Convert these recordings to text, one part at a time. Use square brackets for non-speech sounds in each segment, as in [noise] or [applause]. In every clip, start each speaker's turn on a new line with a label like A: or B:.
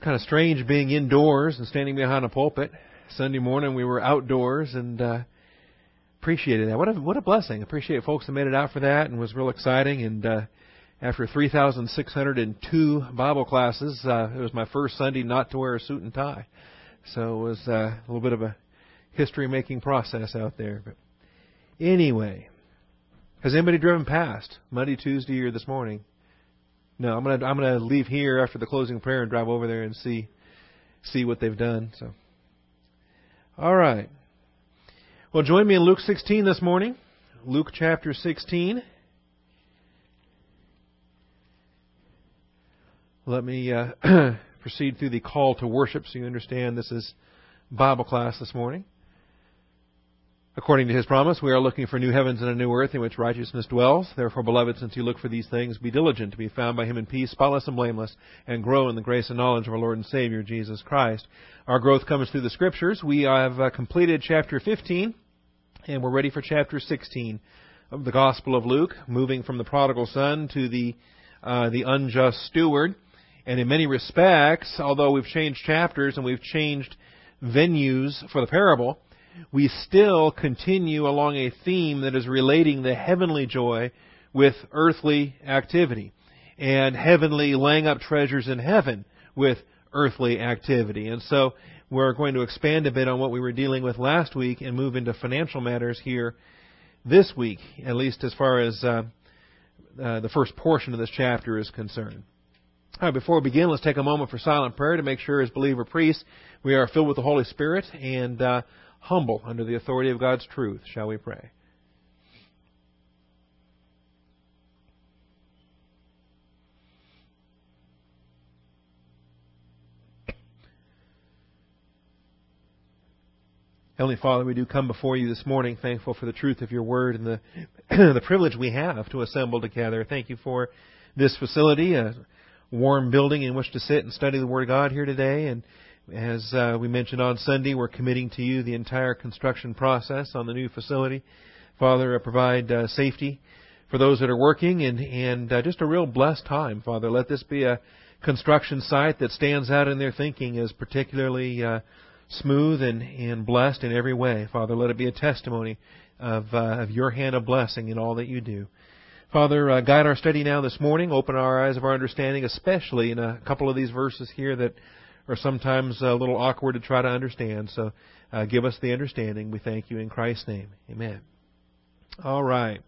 A: It's kind of strange being indoors and standing behind a pulpit. Sunday morning we were outdoors and uh, appreciated that. What a what a blessing! Appreciate folks that made it out for that and was real exciting. And uh, after 3,602 Bible classes, uh, it was my first Sunday not to wear a suit and tie. So it was uh, a little bit of a history-making process out there. But anyway, has anybody driven past Monday, Tuesday, or this morning? No, I'm gonna I'm gonna leave here after the closing prayer and drive over there and see see what they've done. So, all right. Well, join me in Luke 16 this morning. Luke chapter 16. Let me uh, [clears throat] proceed through the call to worship so you understand this is Bible class this morning. According to his promise, we are looking for new heavens and a new earth in which righteousness dwells. Therefore, beloved, since you look for these things, be diligent to be found by him in peace, spotless and blameless, and grow in the grace and knowledge of our Lord and Savior, Jesus Christ. Our growth comes through the Scriptures. We have uh, completed chapter 15, and we're ready for chapter 16 of the Gospel of Luke, moving from the prodigal son to the, uh, the unjust steward. And in many respects, although we've changed chapters and we've changed venues for the parable, we still continue along a theme that is relating the heavenly joy with earthly activity and heavenly laying up treasures in heaven with earthly activity. And so we're going to expand a bit on what we were dealing with last week and move into financial matters here this week, at least as far as uh, uh, the first portion of this chapter is concerned. All right, before we begin, let's take a moment for silent prayer to make sure, as believer priests, we are filled with the Holy Spirit and uh, humble under the authority of God's truth. Shall we pray? Heavenly Father, we do come before you this morning thankful for the truth of your word and the [clears throat] the privilege we have to assemble together. Thank you for this facility, a warm building in which to sit and study the Word of God here today. And as uh, we mentioned on Sunday, we're committing to you the entire construction process on the new facility. Father, uh, provide uh, safety for those that are working and, and uh, just a real blessed time, Father. Let this be a construction site that stands out in their thinking as particularly uh, smooth and, and blessed in every way. Father, let it be a testimony of, uh, of your hand of blessing in all that you do. Father, uh, guide our study now this morning. Open our eyes of our understanding, especially in a couple of these verses here that are sometimes a little awkward to try to understand. So uh, give us the understanding. We thank you in Christ's name. Amen. All right.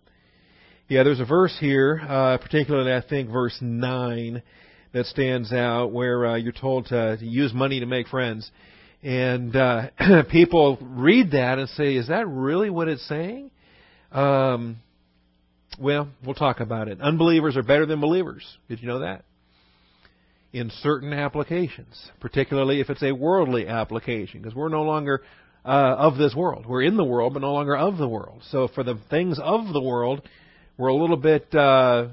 A: Yeah, there's a verse here, uh, particularly I think verse 9, that stands out where uh, you're told to, to use money to make friends. And uh, [clears throat] people read that and say, is that really what it's saying? Um, well, we'll talk about it. Unbelievers are better than believers. Did you know that? In certain applications, particularly if it's a worldly application, because we're no longer uh, of this world. We're in the world, but no longer of the world. So for the things of the world, we're a little bit uh,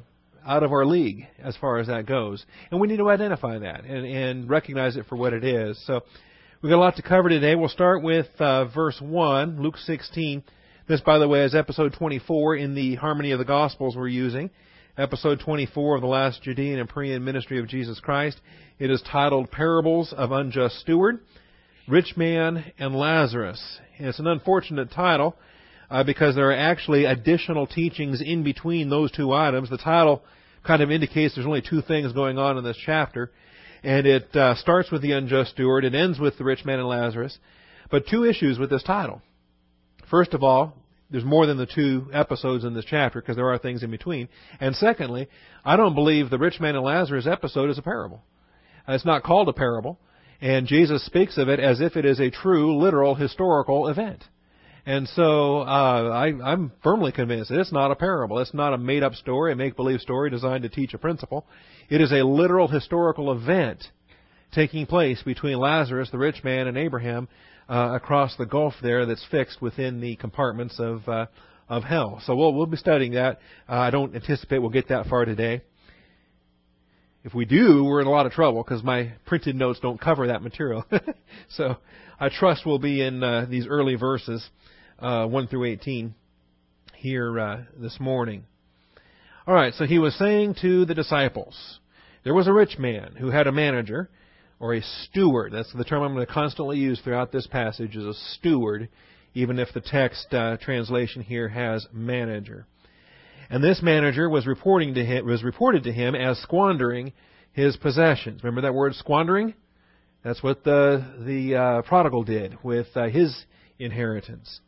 A: out of our league as far as that goes, and we need to identify that and, and recognize it for what it is. So we've got a lot to cover today. We'll start with uh, verse one, Luke 16. This, by the way, is episode 24 in the Harmony of the Gospels we're using episode 24 of the last Judean and Perean ministry of Jesus Christ. It is titled Parables of Unjust Steward, Rich Man, and Lazarus. And it's an unfortunate title uh, because there are actually additional teachings in between those two items. The title kind of indicates there's only two things going on in this chapter. And it uh, starts with the unjust steward, it ends with the rich man and Lazarus. But two issues with this title. First of all, there's more than the two episodes in this chapter because there are things in between. And secondly, I don't believe the rich man and Lazarus episode is a parable. It's not called a parable, and Jesus speaks of it as if it is a true, literal, historical event. And so uh, I, I'm firmly convinced that it's not a parable. It's not a made-up story, a make-believe story designed to teach a principle. It is a literal historical event taking place between Lazarus, the rich man, and Abraham uh, across the gulf there that's fixed within the compartments of uh, of hell. So we'll we'll be studying that. Uh, I don't anticipate we'll get that far today. If we do, we're in a lot of trouble because my printed notes don't cover that material. [laughs] so I trust we'll be in uh, these early verses, uh, 1 through 18, here uh, this morning. All right, so he was saying to the disciples, there was a rich man who had a manager or a steward. That's the term I'm going to constantly use throughout this passage is a steward, even if the text uh, translation here has manager. And this manager was reporting to him was reported to him as squandering his possessions. Remember that word squandering? That's what the the uh, prodigal did with uh, his inheritance.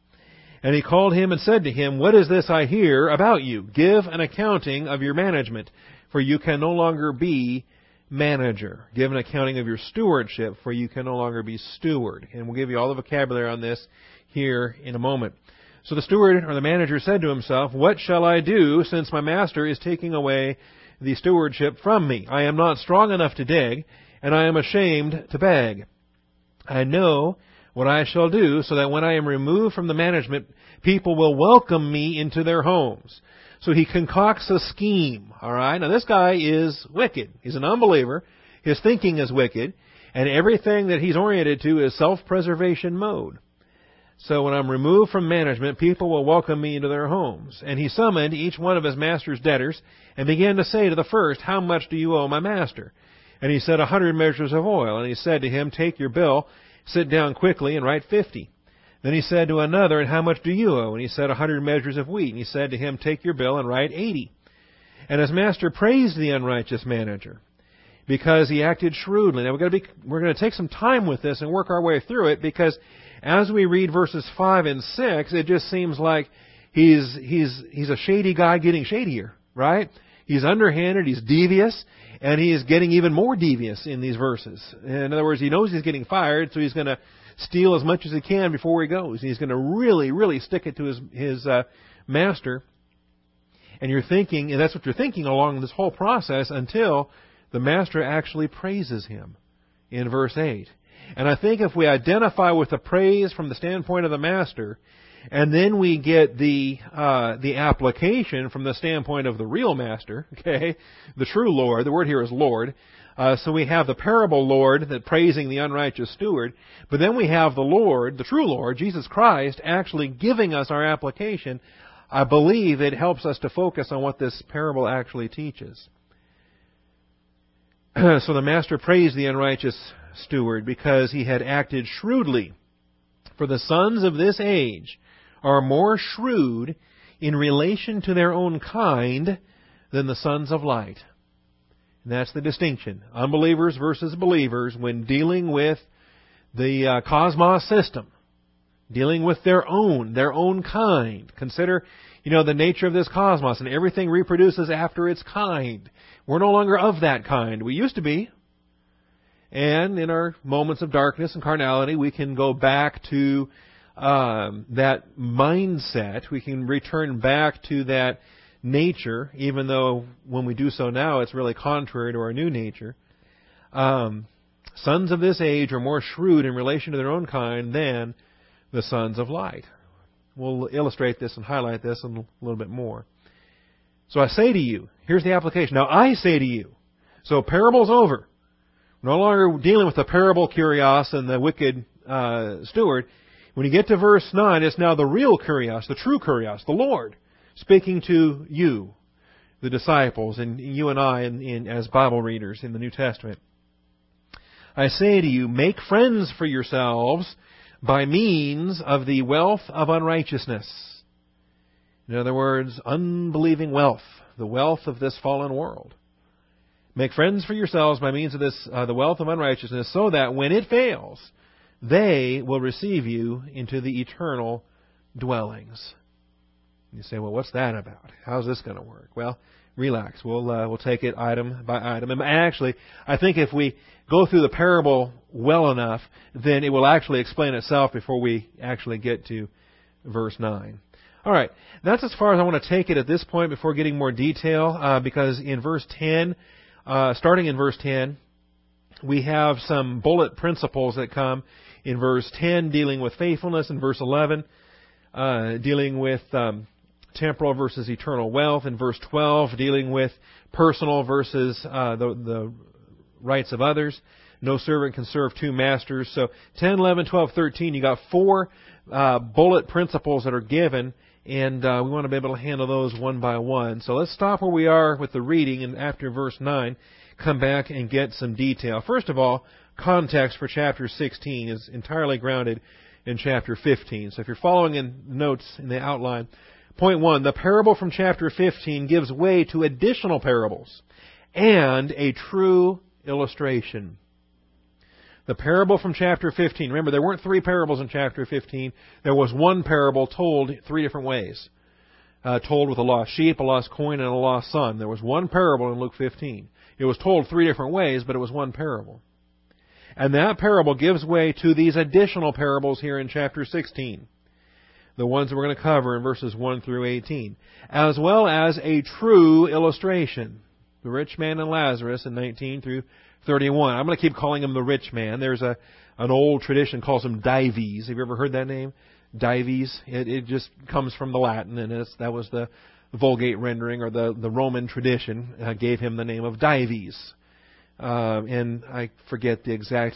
A: And he called him and said to him, What is this I hear about you? Give an accounting of your management, for you can no longer be manager. Give an accounting of your stewardship, for you can no longer be steward. And we'll give you all the vocabulary on this here in a moment. So the steward or the manager said to himself, What shall I do since my master is taking away the stewardship from me? I am not strong enough to dig, and I am ashamed to beg. I know what I shall do so that when I am removed from the management, people will welcome me into their homes. So he concocts a scheme, alright? Now this guy is wicked. He's an unbeliever. His thinking is wicked. And everything that he's oriented to is self-preservation mode. So when I'm removed from management, people will welcome me into their homes. And he summoned each one of his master's debtors and began to say to the first, How much do you owe my master? And he said, A hundred measures of oil. And he said to him, Take your bill, sit down quickly, and write fifty. Then he said to another, And how much do you owe? And he said, A hundred measures of wheat. And he said to him, Take your bill and write eighty. And his master praised the unrighteous manager because he acted shrewdly. Now we're going to be, we're going to take some time with this and work our way through it because as we read verses five and six, it just seems like he's he's he's a shady guy getting shadier, right? He's underhanded, he's devious, and he is getting even more devious in these verses. In other words, he knows he's getting fired, so he's going to steal as much as he can before he goes. He's going to really, really stick it to his his uh, master. And you're thinking, and that's what you're thinking along this whole process until the master actually praises him in verse 8. And I think if we identify with the praise from the standpoint of the master, and then we get the uh, the application from the standpoint of the real master, [laughs] okay, the true Lord. The word here is Lord. Uh, so we have the parable Lord that praising the unrighteous steward, but then we have the Lord, the true Lord, Jesus Christ, actually giving us our application. I believe it helps us to focus on what this parable actually teaches. [clears throat] so the master praised the unrighteous steward because he had acted shrewdly. For the sons of this age are more shrewd in relation to their own kind than the sons of light. And that's the distinction. Unbelievers versus believers when dealing with the uh, cosmos system, dealing with their own, their own kind. Consider, you know, the nature of this cosmos and everything reproduces after its kind. We're no longer of that kind. We used to be. And in our moments of darkness and carnality, we can go back to um, that mindset. We can return back to that nature, even though when we do so now, it's really contrary to our new nature. Um, sons of this age are more shrewd in relation to their own kind than the sons of light. We'll illustrate this and highlight this a little bit more. So I say to you, here's the application. Now I say to you, so parable's over. no longer dealing with the parable kurios and the wicked uh, steward. When you get to verse 9, it's now the real kurios, the true kurios, the Lord speaking to you, the disciples, and you and I in, in, as Bible readers in the New Testament. I say to you, make friends for yourselves by means of the wealth of unrighteousness. In other words, unbelieving wealth, the wealth of this fallen world. Make friends for yourselves by means of this, uh, the wealth of unrighteousness, so that when it fails, they will receive you into the eternal dwellings. You say, well, what's that about? How's this going to work? Well, relax. We'll uh, we'll take it item by item. And actually, I think if we go through the parable well enough, then it will actually explain itself before we actually get to verse nine. All right, that's as far as I want to take it at this point before getting more detail, uh, because in verse ten, uh, starting in verse ten, we have some bullet principles that come in verse ten dealing with faithfulness, in verse eleven uh, dealing with um, temporal versus eternal wealth. In verse 12, dealing with personal versus uh, the, the rights of others. No servant can serve two masters. So 10, 11, 12, 13, you got four uh, bullet principles that are given, and uh, we want to be able to handle those one by one. So let's stop where we are with the reading, and after verse 9, come back and get some detail. First of all, context for chapter 16 is entirely grounded in chapter 15. So if you're following in notes in the outline, point one, the parable from chapter 15 gives way to additional parables and a true illustration. The parable from chapter 15. Remember, there weren't three parables in chapter 15. There was one parable told three different ways. Uh, told with a lost sheep, a lost coin, and a lost son. There was one parable in Luke 15. It was told three different ways, but it was one parable. And that parable gives way to these additional parables here in chapter 16. The ones that we're going to cover in verses 1 through 18. As well as a true illustration. The rich man and Lazarus in 19 through 31. I'm going to keep calling him the rich man. There's a an old tradition calls him Dives. Have you ever heard that name? Dives. It, it just comes from the Latin, and that was the Vulgate rendering or the the Roman tradition uh, gave him the name of Dives. Uh, and I forget the exact.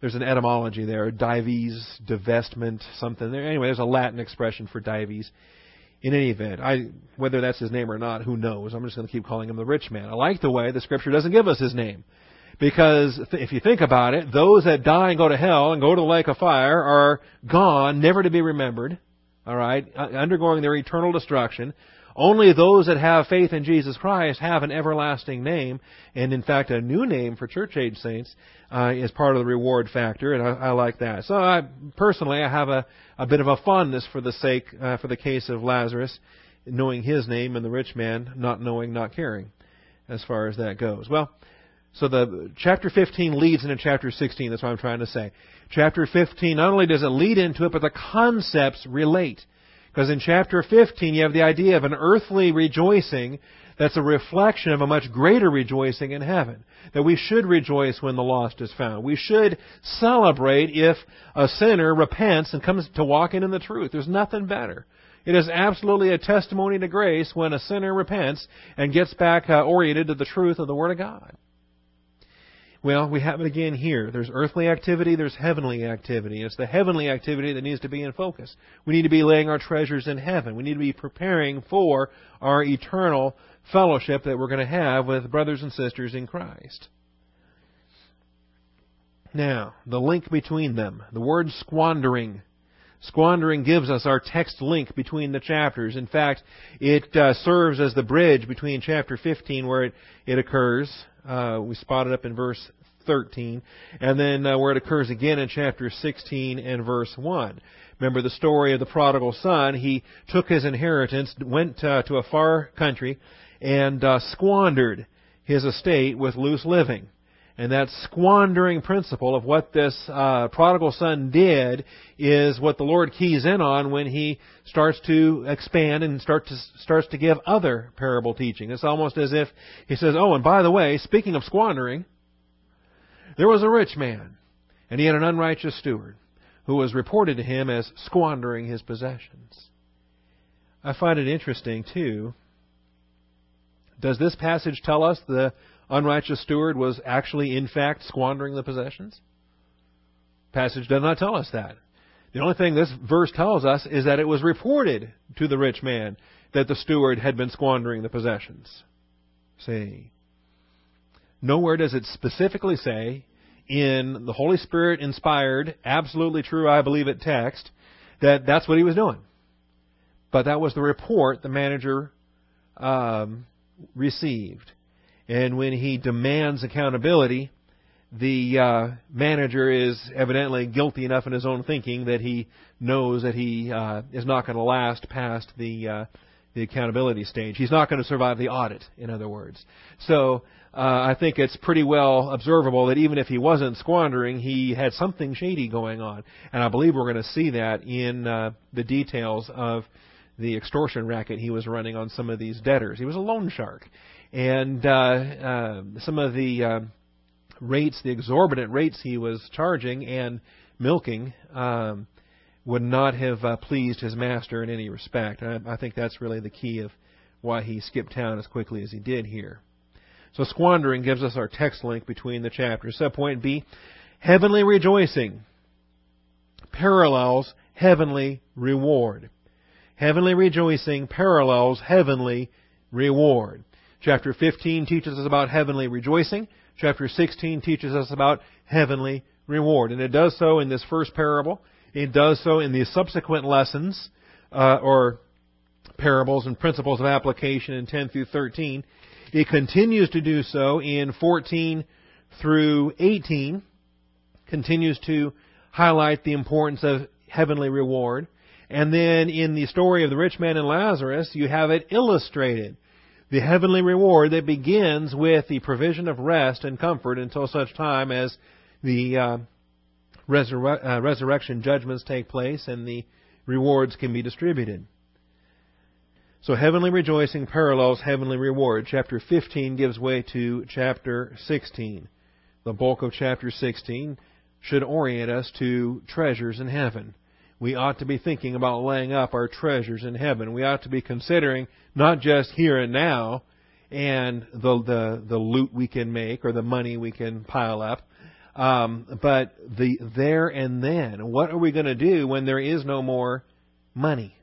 A: There's an etymology there. Dives, divestment, something. There. Anyway, there's a Latin expression for Dives. In any event, I whether that's his name or not, who knows? I'm just going to keep calling him the rich man. I like the way the Scripture doesn't give us his name. Because if you think about it, those that die and go to hell and go to the lake of fire are gone, never to be remembered. All right, uh, undergoing their eternal destruction. Only those that have faith in Jesus Christ have an everlasting name, and in fact, a new name for church age saints uh, is part of the reward factor, and I, I like that. So, I, personally, I have a, a bit of a fondness for the sake uh, for the case of Lazarus, knowing his name, and the rich man not knowing, not caring, as far as that goes. Well, so the chapter 15 leads into chapter 16. That's what I'm trying to say. Chapter 15 not only does it lead into it, but the concepts relate. Because in chapter 15 you have the idea of an earthly rejoicing that's a reflection of a much greater rejoicing in heaven. That we should rejoice when the lost is found. We should celebrate if a sinner repents and comes to walking in the truth. There's nothing better. It is absolutely a testimony to grace when a sinner repents and gets back uh, oriented to the truth of the Word of God. Well, we have it again here. There's earthly activity, there's heavenly activity. It's the heavenly activity that needs to be in focus. We need to be laying our treasures in heaven. We need to be preparing for our eternal fellowship that we're going to have with brothers and sisters in Christ. Now, the link between them. The word squandering. Squandering gives us our text link between the chapters. In fact, it uh, serves as the bridge between chapter 15, where it, it occurs, uh, we spot it up in verse 13, and then uh, where it occurs again in chapter 16 and verse 1. Remember the story of the prodigal son. He took his inheritance, went uh, to a far country, and uh, squandered his estate with loose living. And that squandering principle of what this uh, prodigal son did is what the Lord keys in on when he starts to expand and start to, starts to give other parable teaching. It's almost as if he says, Oh, and by the way, speaking of squandering, there was a rich man, and he had an unrighteous steward who was reported to him as squandering his possessions. I find it interesting, too. Does this passage tell us the unrighteous steward was actually, in fact, squandering the possessions? Passage does not tell us that. The only thing this verse tells us is that it was reported to the rich man that the steward had been squandering the possessions. See. Nowhere does it specifically say in the Holy Spirit inspired, absolutely true, I believe it text, that that's what he was doing. But that was the report the manager um, received. And when he demands accountability, the uh, manager is evidently guilty enough in his own thinking that he knows that he uh, is not going to last past the uh, the accountability stage. He's not going to survive the audit, in other words. So uh, I think it's pretty well observable that even if he wasn't squandering, he had something shady going on, and I believe we're going to see that in uh, the details of the extortion racket he was running on some of these debtors. He was a loan shark, and uh, uh, some of the uh, rates, the exorbitant rates he was charging and milking, um, would not have uh, pleased his master in any respect. I, I think that's really the key of why he skipped town as quickly as he did here. So squandering gives us our text link between the chapters. Subpoint B, heavenly rejoicing parallels heavenly reward. Heavenly rejoicing parallels heavenly reward. Chapter 15 teaches us about heavenly rejoicing. Chapter 16 teaches us about heavenly reward. And it does so in this first parable. It does so in the subsequent lessons, uh, or parables and principles of application in 10 through 13. It continues to do so in 14 through 18. Continues to highlight the importance of heavenly reward. And then in the story of the rich man and Lazarus, you have it illustrated. The heavenly reward that begins with the provision of rest and comfort until such time as the uh, uh, resurrection judgments take place and the rewards can be distributed. So heavenly rejoicing parallels heavenly reward. Chapter 15 gives way to chapter 16. The bulk of chapter 16 should orient us to treasures in heaven. We ought to be thinking about laying up our treasures in heaven. We ought to be considering not just here and now and the the, the loot we can make or the money we can pile up, um, but the there and then. What are we going to do when there is no more money?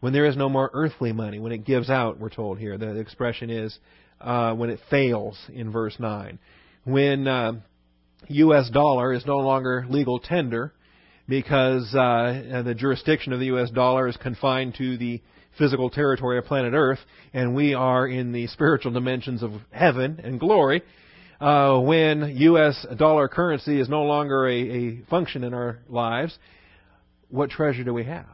A: when there is no more earthly money, when it gives out, we're told here. The expression is uh, when it fails in verse 9. When uh, U.S. dollar is no longer legal tender because uh, the jurisdiction of the U.S. dollar is confined to the physical territory of planet Earth, and we are in the spiritual dimensions of heaven and glory. Uh, when U.S. dollar currency is no longer a, a function in our lives, what treasure do we have?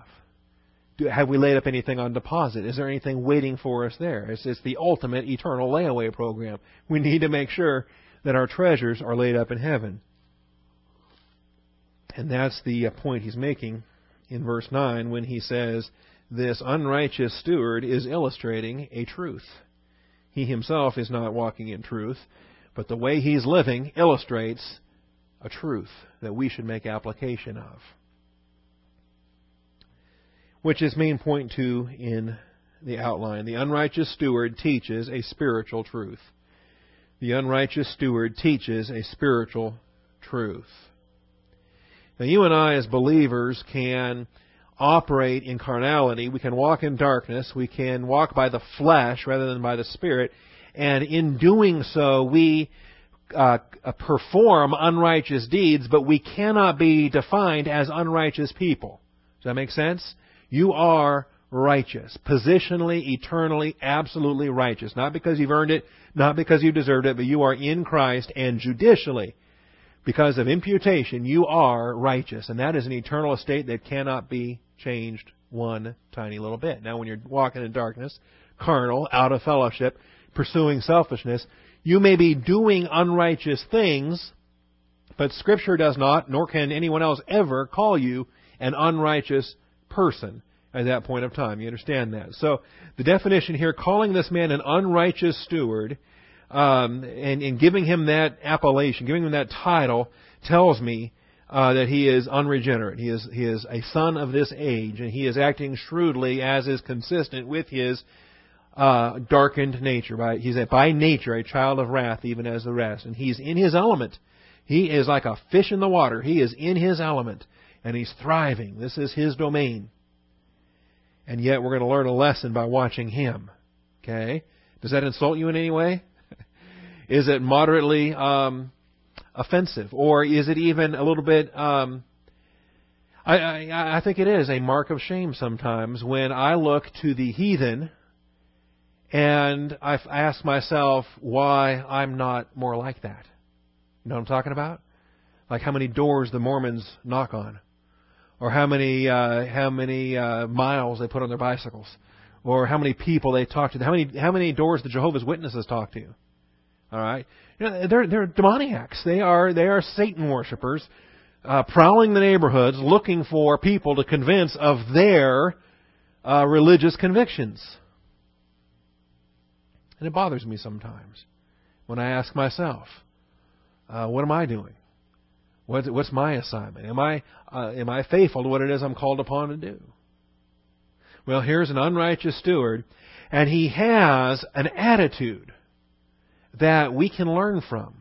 A: do, have we laid up anything on deposit? Is there anything waiting for us there? It's, it's the ultimate eternal layaway program. We need to make sure that our treasures are laid up in heaven. And that's the uh, point he's making in verse 9 when he says, This unrighteous steward is illustrating a truth. He himself is not walking in truth, but the way he's living illustrates a truth that we should make application of which is main point two in the outline. The unrighteous steward teaches a spiritual truth. The unrighteous steward teaches a spiritual truth. Now, you and I, as believers, can operate in carnality. We can walk in darkness. We can walk by the flesh rather than by the Spirit. And in doing so, we uh, perform unrighteous deeds, but we cannot be defined as unrighteous people. Does that make sense? You are righteous. Positionally, eternally, absolutely righteous. Not because you've earned it, not because you deserved it, but you are in Christ and judicially, because of imputation, you are righteous. And that is an eternal estate that cannot be changed one tiny little bit. Now, when you're walking in darkness, carnal, out of fellowship, pursuing selfishness, you may be doing unrighteous things, but Scripture does not, nor can anyone else ever call you an unrighteous person at that point of time. You understand that? So the definition here, calling this man an unrighteous steward, um, and, and giving him that appellation, giving him that title, tells me uh, that he is unregenerate. He is he is a son of this age, and he is acting shrewdly as is consistent with his uh, darkened nature. By, he's a, by nature a child of wrath, even as the rest, and he's in his element. He is like a fish in the water. He is in his element and he's thriving. This is his domain. And yet we're going to learn a lesson by watching him. Okay? Does that insult you in any way? Is it moderately um, offensive? Or is it even a little bit. Um, I, I, I think it is a mark of shame sometimes when I look to the heathen and I ask myself why I'm not more like that. You know what I'm talking about? Like how many doors the Mormons knock on or how many uh, how many uh, miles they put on their bicycles, or how many people they talk to, how many how many doors the Jehovah's Witnesses talk to. All right, you know, they're they're demoniacs. They are they are Satan worshippers, uh, prowling the neighborhoods looking for people to convince of their uh, religious convictions. And it bothers me sometimes when I ask myself, uh, what am I doing? What, what's my assignment? Am I uh, am I faithful to what it is I'm called upon to do? Well, here's an unrighteous steward, and he has an attitude that we can learn from.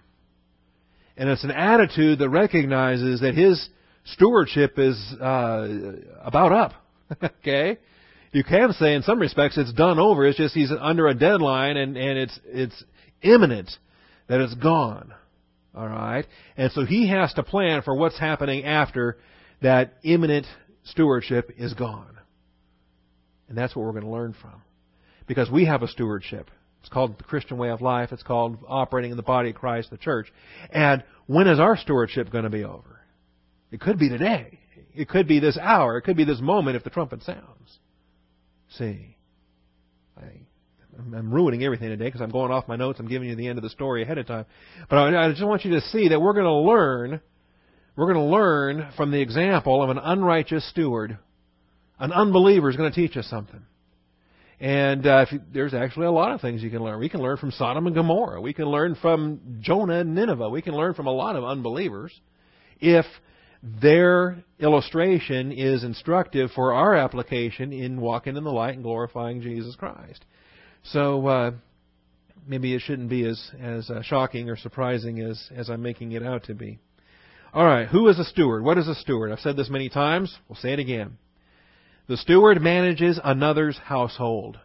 A: And it's an attitude that recognizes that his stewardship is uh, about up. [laughs] okay? you can say in some respects it's done over. It's just he's under a deadline and, and it's, it's imminent that it's gone. All right? And so he has to plan for what's happening after that imminent stewardship is gone. And that's what we're going to learn from. Because we have a stewardship. It's called the Christian way of life. It's called operating in the body of Christ, the church. And when is our stewardship going to be over? It could be today. It could be this hour. It could be this moment if the trumpet sounds. See, I, I'm ruining everything today because I'm going off my notes. I'm giving you the end of the story ahead of time. But I, I just want you to see that we're going to learn. We're going to learn from the example of an unrighteous steward. An unbeliever is going to teach us something. And uh, you, there's actually a lot of things you can learn. We can learn from Sodom and Gomorrah. We can learn from Jonah and Nineveh. We can learn from a lot of unbelievers if their illustration is instructive for our application in walking in the light and glorifying Jesus Christ. So uh, maybe it shouldn't be as as uh, shocking or surprising as as I'm making it out to be. All right, who is a steward? What is a steward? I've said this many times. We'll say it again. The steward manages another's household.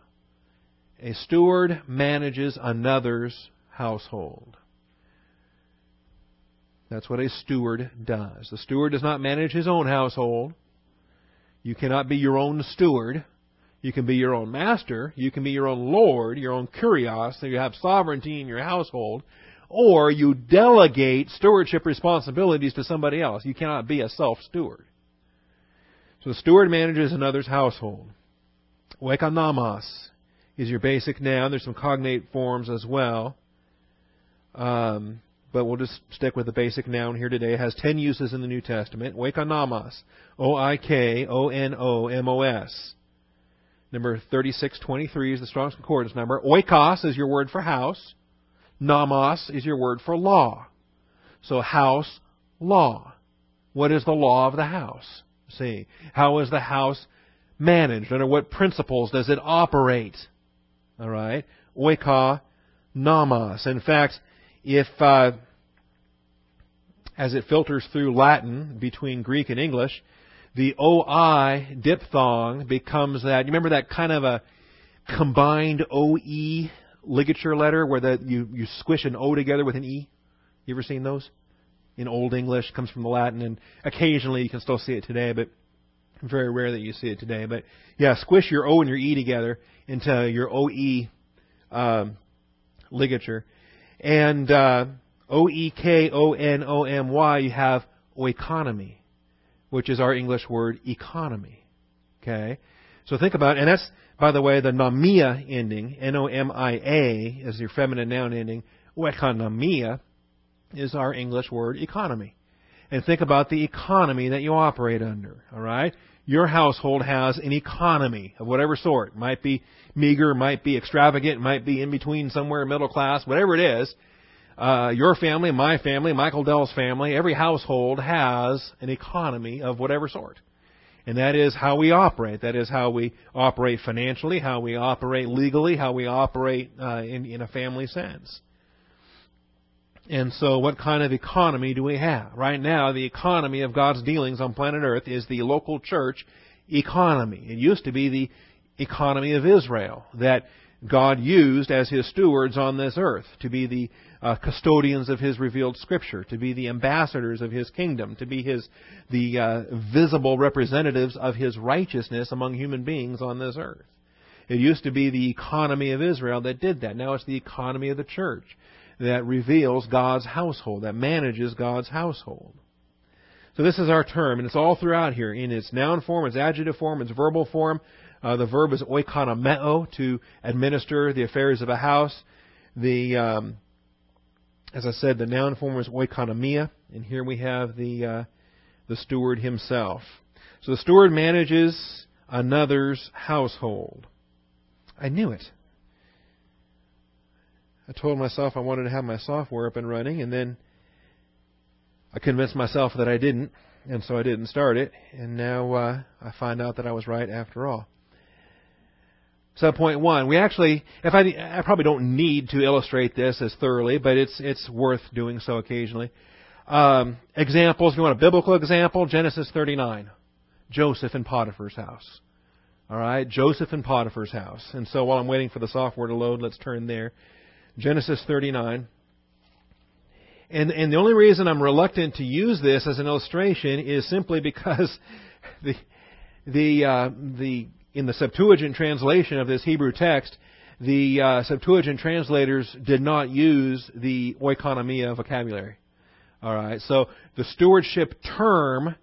A: A steward manages another's household. That's what a steward does. The steward does not manage his own household. You cannot be your own steward. You can be your own master. You can be your own lord, your own kurios, so you have sovereignty in your household. Or you delegate stewardship responsibilities to somebody else. You cannot be a self-steward. So the steward manages another's household. Oikonomos is your basic noun. There's some cognate forms as well. Um, but we'll just stick with the basic noun here today. It has ten uses in the New Testament. Oikonomos. O-I-K-O-N-O-M-O-S. Number 3623 is the Strong's Concordance number. Oikos is your word for house. Nomos is your word for law. So house, law. What is the law of the house? See, how is the house managed? Under what principles does it operate? All right, oika namas. In fact, if uh, as it filters through Latin between Greek and English, the oi diphthong becomes that. You remember that kind of a combined oe ligature letter where the, you you squish an o together with an e. You ever seen those? In Old English, comes from the Latin, and occasionally you can still see it today, but very rare that you see it today. But yeah, squish your O and your E together into your OE um, ligature. And uh, O E K O N O M Y, you have oeconomy, which is our English word economy. Okay? So think about, it. and that's, by the way, the nomia ending, N O M I A, is your feminine noun ending. Oeconomia is our English word economy. And think about the economy that you operate under, alright? Your household has an economy of whatever sort. It might be meager, might be extravagant, might be in between somewhere middle class, whatever it is. Uh, your family, my family, Michael Dell's family, every household has an economy of whatever sort. And that is how we operate. That is how we operate financially, how we operate legally, how we operate uh, in, in a family sense. And so, what kind of economy do we have? Right now, the economy of God's dealings on planet Earth is the local church economy. It used to be the economy of Israel that God used as His stewards on this earth to be the uh, custodians of His revealed Scripture, to be the ambassadors of His kingdom, to be His the uh, visible representatives of His righteousness among human beings on this earth. It used to be the economy of Israel that did that. Now it's the economy of the church that reveals God's household, that manages God's household. So this is our term, and it's all throughout here in its noun form, its adjective form, its verbal form. Uh, the verb is oikonomeo, to administer the affairs of a house. The, um, as I said, the noun form is oikonomia, and here we have the uh, the steward himself. So the steward manages another's household. I knew it. I told myself I wanted to have my software up and running, and then I convinced myself that I didn't, and so I didn't start it, and now uh, I find out that I was right after all. So point one, we actually, if I, I probably don't need to illustrate this as thoroughly, but it's it's worth doing so occasionally. Um, examples, if you want a biblical example, Genesis 39, Joseph in Potiphar's house. All right, Joseph and Potiphar's house. And so while I'm waiting for the software to load, let's turn there. Genesis 39. And, and the only reason I'm reluctant to use this as an illustration is simply because [laughs] the, the, uh, the, in the Septuagint translation of this Hebrew text, the uh, Septuagint translators did not use the oikonomia vocabulary. All right, so the stewardship term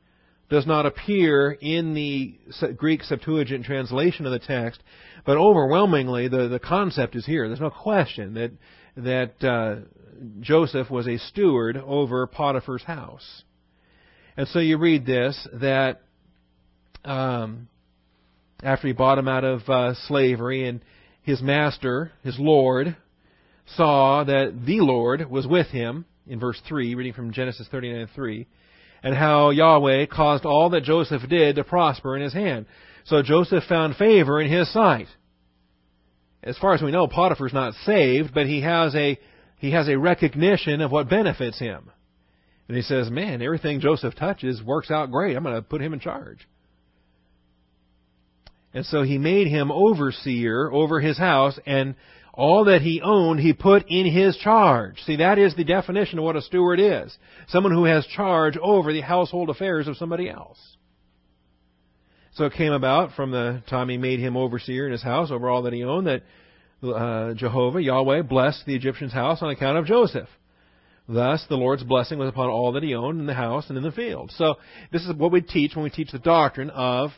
A: does not appear in the Greek Septuagint translation of the text, but overwhelmingly the, the concept is here. There's no question that that uh, Joseph was a steward over Potiphar's house. And so you read this that um, after he bought him out of uh, slavery, and his master, his Lord, saw that the Lord was with him, in verse 3, reading from Genesis 39 3, and how Yahweh caused all that Joseph did to prosper in his hand. So Joseph found favor in his sight. As far as we know, Potiphar's not saved, but he has a he has a recognition of what benefits him. And he says, Man, everything Joseph touches works out great. I'm going to put him in charge. And so he made him overseer over his house, and all that he owned he put in his charge. See, that is the definition of what a steward is. Someone who has charge over the household affairs of somebody else. So it came about from the time he made him overseer in his house over all that he owned that uh, Jehovah, Yahweh, blessed the Egyptian's house on account of Joseph. Thus, the Lord's blessing was upon all that he owned in the house and in the field. So, this is what we teach when we teach the doctrine of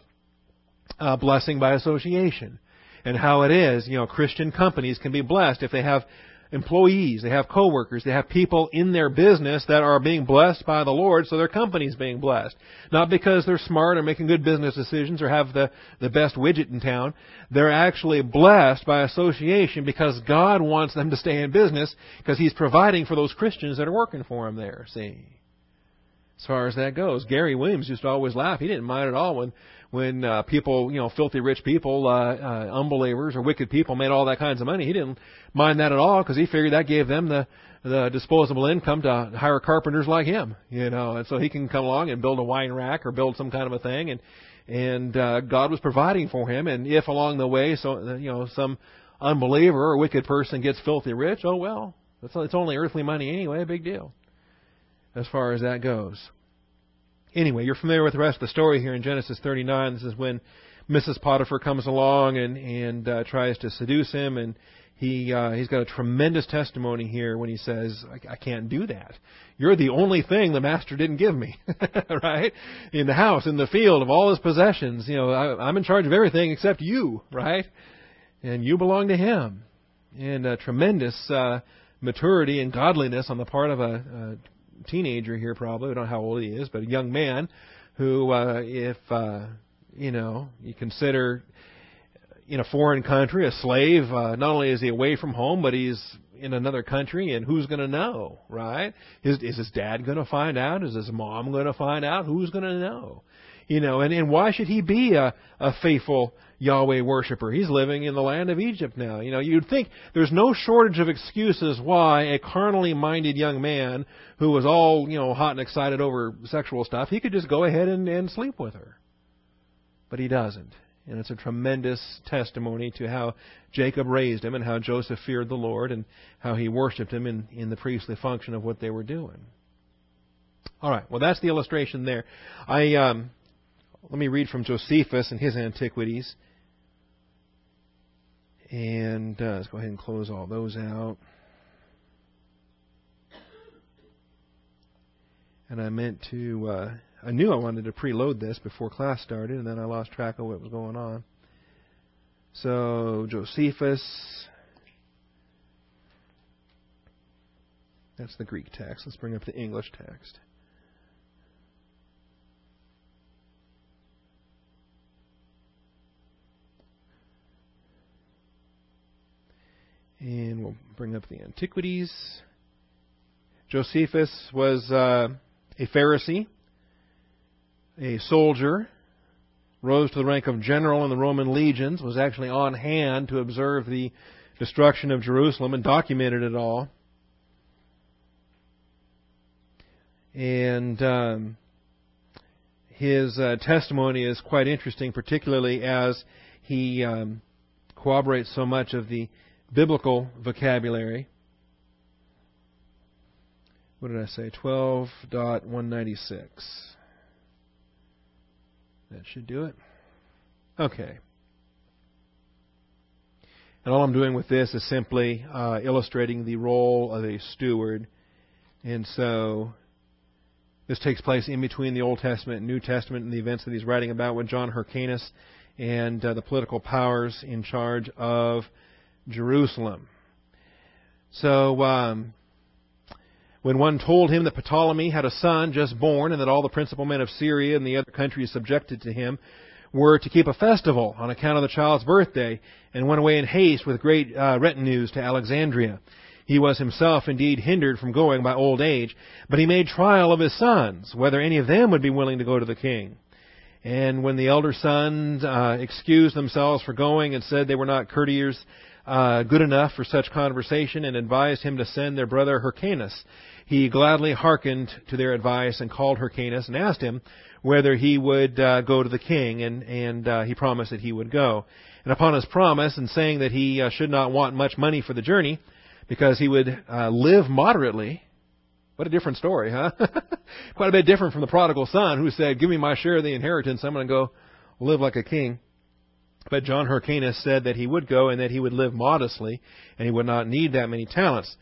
A: uh, blessing by association and how it is, you know, Christian companies can be blessed if they have employees, they have coworkers, they have people in their business that are being blessed by the Lord, so their company's being blessed. Not because they're smart or making good business decisions or have the, the best widget in town. They're actually blessed by association because God wants them to stay in business because He's providing for those Christians that are working for Him there, see. As far as that goes. Gary Williams used to always laugh. He didn't mind at all when when uh, people, you know, filthy rich people, uh, uh, unbelievers or wicked people made all that kinds of money. He didn't mind that at all because he figured that gave them the the disposable income to hire carpenters like him, you know, and so he can come along and build a wine rack or build some kind of a thing, and and uh, God was providing for him. And if along the way, so uh, you know, some unbeliever or wicked person gets filthy rich, oh well, it's it's only earthly money anyway, big deal, as far as that goes anyway, you're familiar with the rest of the story here in Genesis 39. This is when Mrs. Potiphar comes along and and uh, tries to seduce him, and he uh, he's got a tremendous testimony here when he says, I, "I can't do that. You're the only thing the master didn't give me, [laughs] right? In the house, in the field, of all his possessions. You know, I, I'm in charge of everything except you, right? And you belong to him." And tremendous uh, maturity and godliness on the part of a teenager here, probably. I don't know how old he is, but a young man who, uh, if uh, you know, you consider in a foreign country a slave, uh, not only is he away from home, but he's in another country, and who's going to know, right? Is, is his dad going to find out? Is his mom going to find out? Who's going to know? You know, and, and why should he be a, a faithful Yahweh worshiper? He's living in the land of Egypt now. You know, you'd think there's no shortage of excuses why a carnally minded young man who was all, you know, hot and excited over sexual stuff, he could just go ahead and, and sleep with her. But he doesn't. And it's a tremendous testimony to how Jacob raised him and how Joseph feared the Lord and how he worshipped him in, in the priestly function of what they were doing. All right. Well, that's the illustration there. I um, let me read from Josephus and his Antiquities. And uh, let's go ahead and close all those out. And I meant to, uh, I knew I wanted to preload this before class started, and then I lost track of what was going on. So, Josephus. That's the Greek text. Let's bring up the English text. And we'll bring up the Antiquities. Josephus was uh, a Pharisee, a soldier, rose to the rank of general in the Roman legions, was actually on hand to observe the destruction of Jerusalem and documented it all. And um, his uh, testimony is quite interesting, particularly as he um, corroborates so much of the biblical vocabulary. What did I say? 12.196. That should do it. Okay. And all I'm doing with this is simply uh, illustrating the role of a steward. And so this takes place in between the Old Testament and New Testament and the events that he's writing about with John Hyrcanus and uh, the political powers in charge of Jerusalem. So, um, when one told him that Ptolemy had a son just born and that all the principal men of Syria and the other countries subjected to him were to keep a festival on account of the child's birthday, and went away in haste with great uh, retinues to Alexandria. He was himself indeed hindered from going by old age, but he made trial of his sons, whether any of them would be willing to go to the king. And when the elder sons uh, excused themselves for going and said they were not courtiers uh, good enough for such conversation and advised him to send their brother Hyrcanus, he gladly hearkened to their advice and called Hyrcanus and asked him whether he would uh, go to the king, and, and uh, he promised that he would go. And upon his promise and saying that he uh, should not want much money for the journey, because he would uh, live moderately, what a different story, huh? [laughs] Quite a bit different from the prodigal son who said, Give me my share of the inheritance, I'm going to go live like a king. But John Hyrcanus said that he would go and that he would live modestly and he would not need that many talents.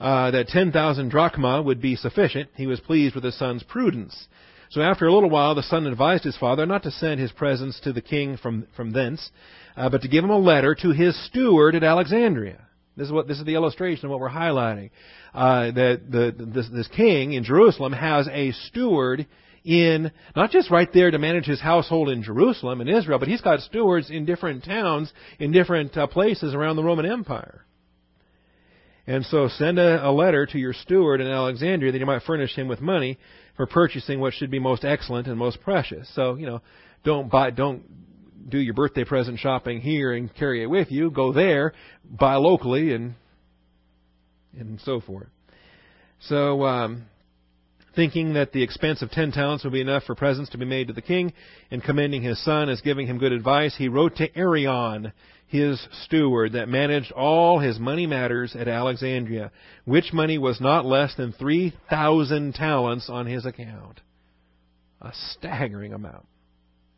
A: Uh, that 10,000 drachma would be sufficient. He was pleased with his son's prudence. So after a little while, the son advised his father not to send his presents to the king from, from thence, uh, but to give him a letter to his steward at Alexandria. This is what this is the illustration of what we're highlighting. Uh, that the, this, this king in Jerusalem has a steward in not just right there to manage his household in Jerusalem in Israel, but he's got stewards in different towns in different uh, places around the Roman Empire. And so send a, a letter to your steward in Alexandria that you might furnish him with money for purchasing what should be most excellent and most precious. So, you know, don't buy, don't do your birthday present shopping here and carry it with you. Go there, buy locally, and and so forth. So, um, thinking that the expense of ten talents would be enough for presents to be made to the king, and commending his son as giving him good advice, he wrote to Arion, his steward, that managed all his money matters at Alexandria, which money was not less than three thousand talents on his account. A staggering amount.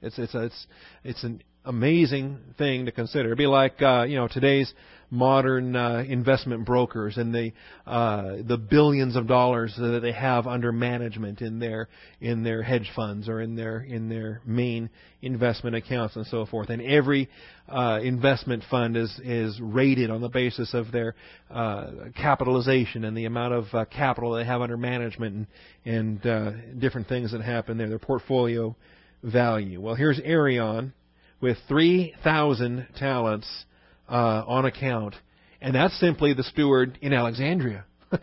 A: It's it's a, it's it's an amazing thing to consider. It'd be like uh, you know today's modern uh, investment brokers and the uh, the billions of dollars that they have under management in their in their hedge funds or in their in their main investment accounts and so forth. And every uh, investment fund is is rated on the basis of their uh, capitalization and the amount of uh, capital they have under management and, and uh, different things that happen there. Their portfolio value. Well, here's Arion with 3,000 talents uh, on account, and that's simply the steward in Alexandria. [laughs]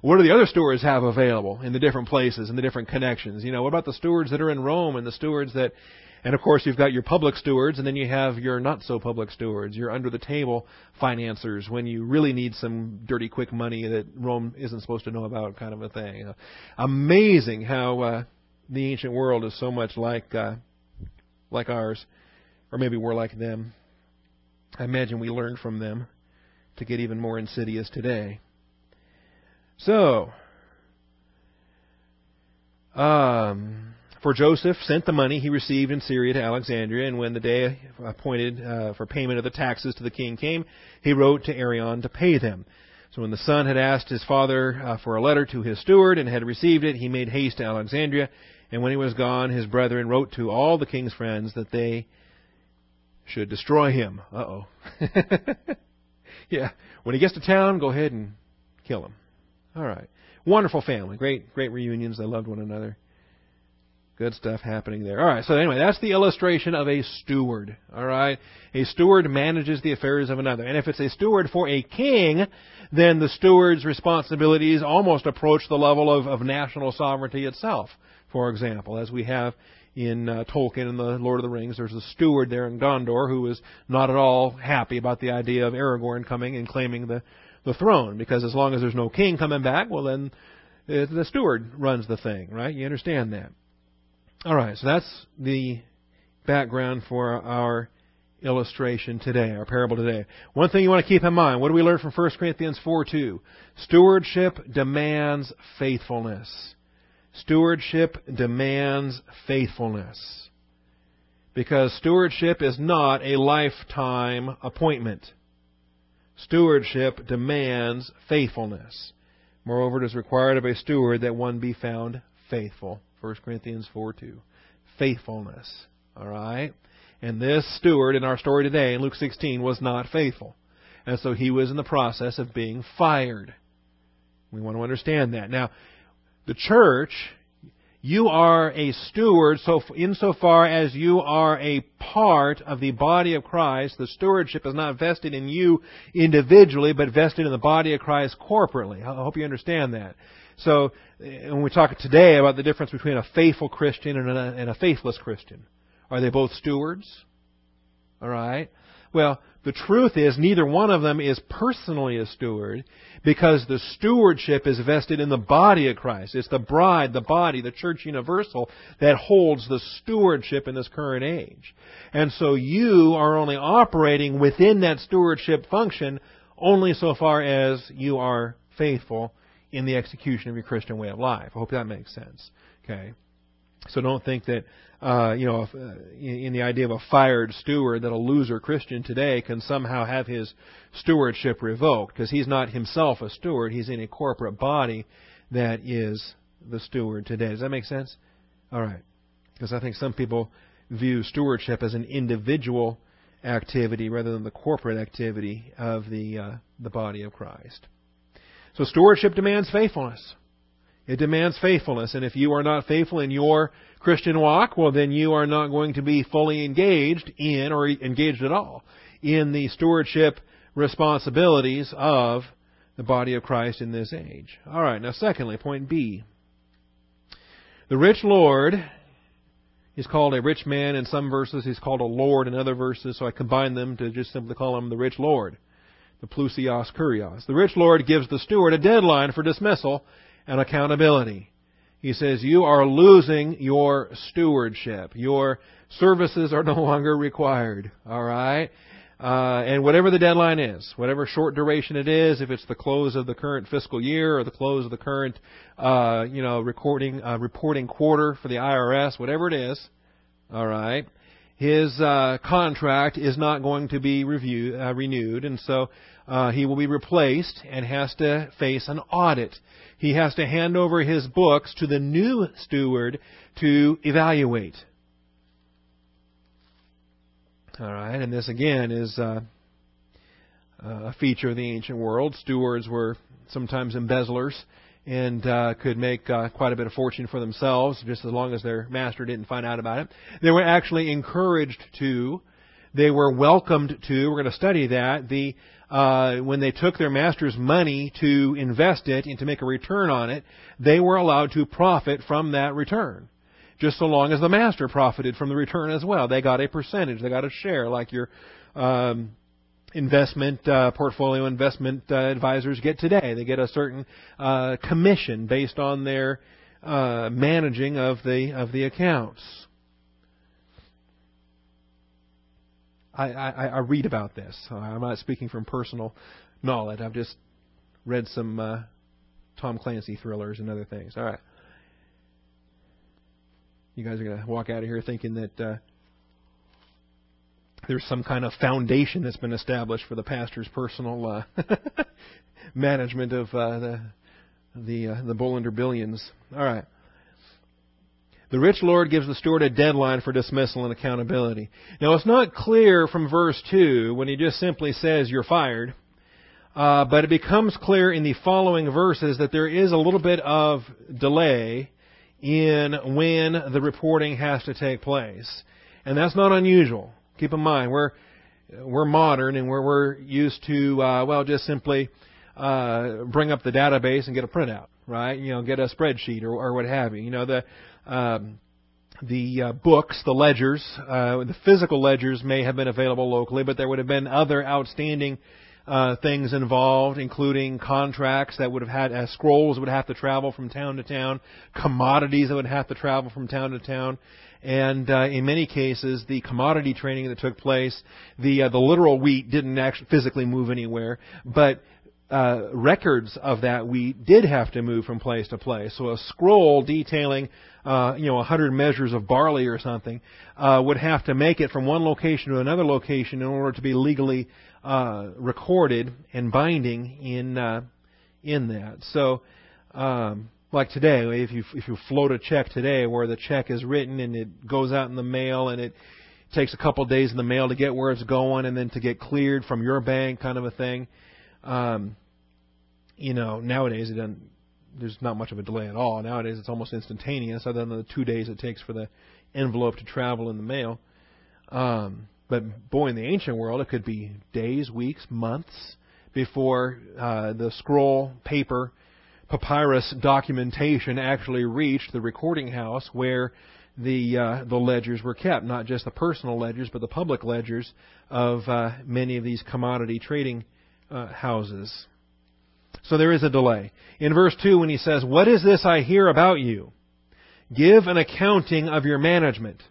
A: what do the other stewards have available in the different places and the different connections? You know, what about the stewards that are in Rome and the stewards that, and of course you've got your public stewards and then you have your not so public stewards, your under the table financiers when you really need some dirty quick money that Rome isn't supposed to know about kind of a thing. Amazing how uh, the ancient world is so much like uh, like ours, or maybe we're like them. I imagine we learned from them to get even more insidious today. So, um, for Joseph sent the money he received in Syria to Alexandria, and when the day appointed uh, for payment of the taxes to the king came, he wrote to Arion to pay them. So when the son had asked his father uh, for a letter to his steward and had received it, he made haste to Alexandria and when he was gone, his brethren wrote to all the king's friends that they should destroy him. Uh oh. [laughs] yeah. When he gets to town, go ahead and kill him. All right. Wonderful family. Great, great reunions. They loved one another. Good stuff happening there. All right. So anyway, that's the illustration of a steward. All right. A steward manages the affairs of another. And if it's a steward for a king, then the steward's responsibilities almost approach the level of, of national sovereignty itself for example, as we have in uh, Tolkien and the Lord of the Rings. There's a steward there in Gondor who is not at all happy about the idea of Aragorn coming and claiming the the throne, because as long as there's no king coming back, well then uh, the steward runs the thing, right? You understand that. All right, so that's the background for our illustration today, our parable today. One thing you want to keep in mind, what do we learn from 1 Corinthians 4 2? Stewardship demands faithfulness. Stewardship demands faithfulness. Because stewardship is not a lifetime appointment. Stewardship demands faithfulness. Moreover, it is required of a steward that one be found faithful. 1 Corinthians 4 2. Faithfulness. Alright? And this steward in our story today, in Luke 16, was not faithful. And so he was in the process of being fired. We want to understand that. Now, the church, you are a steward so insofar as you are a part of the body of Christ. The stewardship is not vested in you individually, but vested in the body of Christ corporately. I hope you understand that. So, eh, when we talk today about the difference between a faithful Christian and a, and a faithless Christian, are they both stewards? All right. Well, the truth is neither one of them is personally a steward because the stewardship is vested in the body of Christ. It's the bride, the body, the church universal that holds the stewardship in this current age. And so you are only operating within that stewardship function only so far as you are faithful in the execution of your Christian way of life. I hope that makes sense. Okay. So don't think that uh, you know, if, uh, in the idea of a fired steward, that a loser Christian today can somehow have his stewardship revoked because he's not himself a steward. He's in a corporate body that is the steward today. Does that make sense? All right. Because I think some people view stewardship as an individual activity rather than the corporate activity of the uh, the body of Christ. So stewardship demands faithfulness. It demands faithfulness, and if you are not faithful in your Christian walk, well, then you are not going to be fully engaged in, or engaged at all, in the stewardship responsibilities of the body of Christ in this age. All right, now, secondly, point B. The rich Lord is called a rich man in some verses, he's called a Lord in other verses, so I combine them to just simply call him the rich Lord. The plusios kurios. The rich Lord gives the steward a deadline for dismissal and accountability. He says, You are losing your stewardship. Your services are no [laughs] longer required. All right? Uh, and whatever the deadline is, whatever short duration it is, if it's the close of the current fiscal year or the close of the current, uh, you know, recording, uh, reporting quarter for the IRS, whatever it is, all right, his uh, contract is not going to be review, uh, renewed, and so uh, he will be replaced and has to face an audit he has to hand over his books to the new steward to evaluate. All right, and this again is uh, a feature of the ancient world. Stewards were sometimes embezzlers and uh, could make uh, quite a bit of fortune for themselves, just as long as their master didn't find out about it. They were actually encouraged to. They were welcomed to. We're going to study that the uh, when they took their master's money to invest it and to make a return on it, they were allowed to profit from that return. Just so long as the master profited from the return as well. They got a percentage, they got a share, like your um, investment uh, portfolio investment uh, advisors get today. They get a certain uh, commission based on their uh, managing of the of the accounts. I, I, I read about this. I'm not speaking from personal knowledge. I've just read some uh, Tom Clancy thrillers and other things. All right. You guys are going to walk out of here thinking that uh, there's some kind of foundation that's been established for the pastor's personal uh, [laughs] management of uh, the the uh, the Bollinger billions. All right. The rich Lord gives the steward a deadline for dismissal and accountability. Now, it's not clear from verse 2 when he just simply says, You're fired. Uh, but it becomes clear in the following verses that there is a little bit of delay in when the reporting has to take place. And that's not unusual. Keep in mind, we're, we're modern and we're, we're used to, uh, well, just simply uh, bring up the database and get a printout, right? You know, get a spreadsheet or, or what have you. You know, the um, the uh, books, the ledgers, uh, the physical ledgers may have been available locally, but there would have been other outstanding uh, things involved, including contracts that would have had uh, scrolls would have to travel from town to town, commodities that would have to travel from town to town, and uh, in many cases, the commodity trading that took place, the uh, the literal wheat didn't actually physically move anywhere, but uh, records of that we did have to move from place to place. So a scroll detailing, uh, you know, 100 measures of barley or something uh, would have to make it from one location to another location in order to be legally uh, recorded and binding in uh, in that. So. Um, like today, if you if you float a check today, where the check is written and it goes out in the mail and it takes a couple of days in the mail to get where it's going and then to get cleared from your bank, kind of a thing. Um, you know, nowadays it. There's not much of a delay at all. Nowadays it's almost instantaneous, other than the two days it takes for the envelope to travel in the mail. Um, but boy, in the ancient world, it could be days, weeks, months before uh, the scroll paper papyrus documentation actually reached the recording house where the uh, the ledgers were kept, not just the personal ledgers, but the public ledgers of uh, many of these commodity trading uh, houses. So there is a delay. In verse 2, when he says, What is this I hear about you? Give an accounting of your management.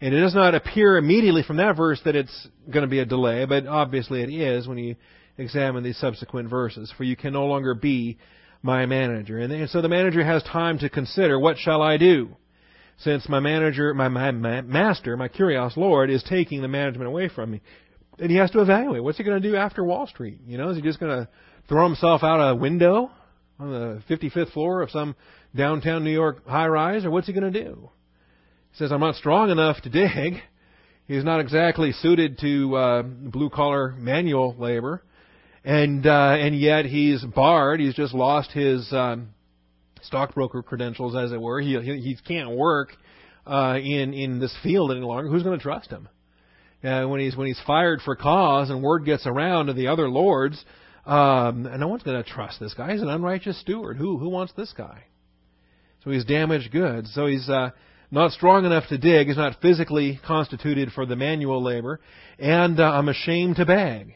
A: And it does not appear immediately from that verse that it's going to be a delay, but obviously it is when you examine these subsequent verses. For you can no longer be my manager. And so the manager has time to consider, what shall I do? Since my manager, my, my, my master, my kurios Lord, is taking the management away from me. And he has to evaluate, what's he going to do after Wall Street? You know, is he just going to throw himself out a window on the 55th floor of some downtown New York high rise, or what's he going to do? He says, I'm not strong enough to dig. He's not exactly suited to uh, blue collar manual labor and uh, and yet he's barred. He's just lost his um, stockbroker credentials, as it were. He he, he can't work uh, in in this field any longer. Who's going to trust him? Uh, when he's when he's fired for cause, and word gets around to the other lords, um, no one's going to trust this guy. He's an unrighteous steward. Who who wants this guy? So he's damaged goods. So he's uh, not strong enough to dig. He's not physically constituted for the manual labor, and uh, I'm ashamed to beg.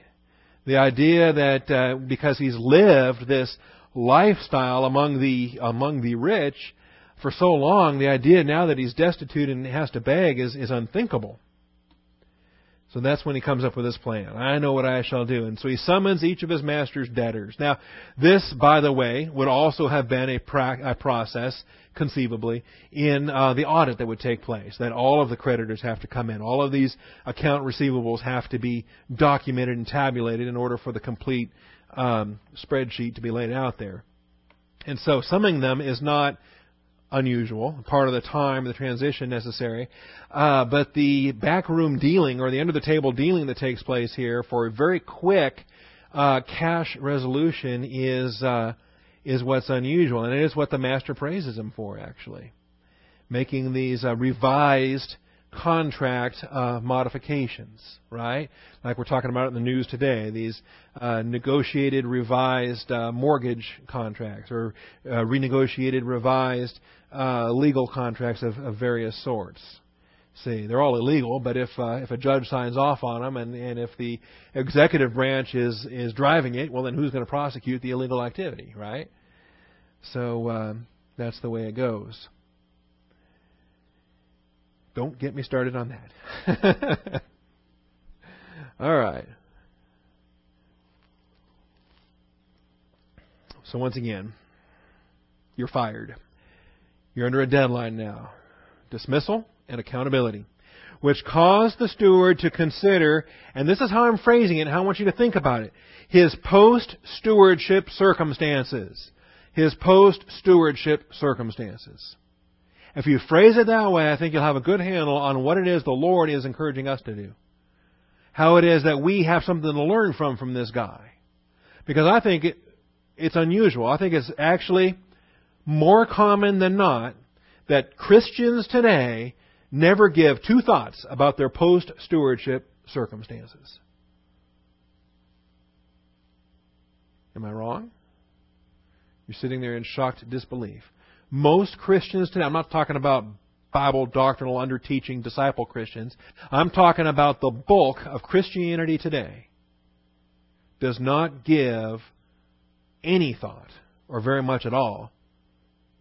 A: The idea that uh, because he's lived this lifestyle among the among the rich for so long, the idea now that he's destitute and has to beg is, is unthinkable. So that's when he comes up with this plan. I know what I shall do. And so he summons each of his master's debtors. Now, this, by the way, would also have been a, pra- a process, conceivably, in uh, the audit that would take place. That all of the creditors have to come in. All of these account receivables have to be documented and tabulated in order for the complete um, spreadsheet to be laid out there. And so summoning them is not unusual, part of the time, the transition necessary. Uh, but the backroom dealing or the under the table dealing that takes place here for a very quick uh, cash resolution is uh, is what's unusual, and it is what the master praises him for, actually, making these uh, revised contract uh, modifications, right? Like we're talking about in the news today, these uh, negotiated revised uh, mortgage contracts or uh, renegotiated revised uh, legal contracts of, of, various sorts. See, they're all illegal, but if uh, if a judge signs off on them and, and if the executive branch is is driving it, well then who's going to prosecute the illegal activity, right? So that's the way it goes. Don't get me started on that. [laughs] All right. So once again, you're fired. You're under a deadline now. Dismissal and accountability. Which caused the steward to consider, and this is how I'm phrasing it, how I want you to think about it, his post stewardship circumstances. His post stewardship circumstances. If you phrase it that way, I think you'll have a good handle on what it is the Lord is encouraging us to do. How it is that we have something to learn from from this guy. Because I think it, it's unusual. I think it's actually more common than not that Christians today never give two thoughts about their post stewardship circumstances. Am I wrong? You're sitting there in shocked disbelief. Most Christians today, I'm not talking about Bible doctrinal underteaching disciple Christians. I'm talking about the bulk of Christianity today. does not give any thought, or very much at all,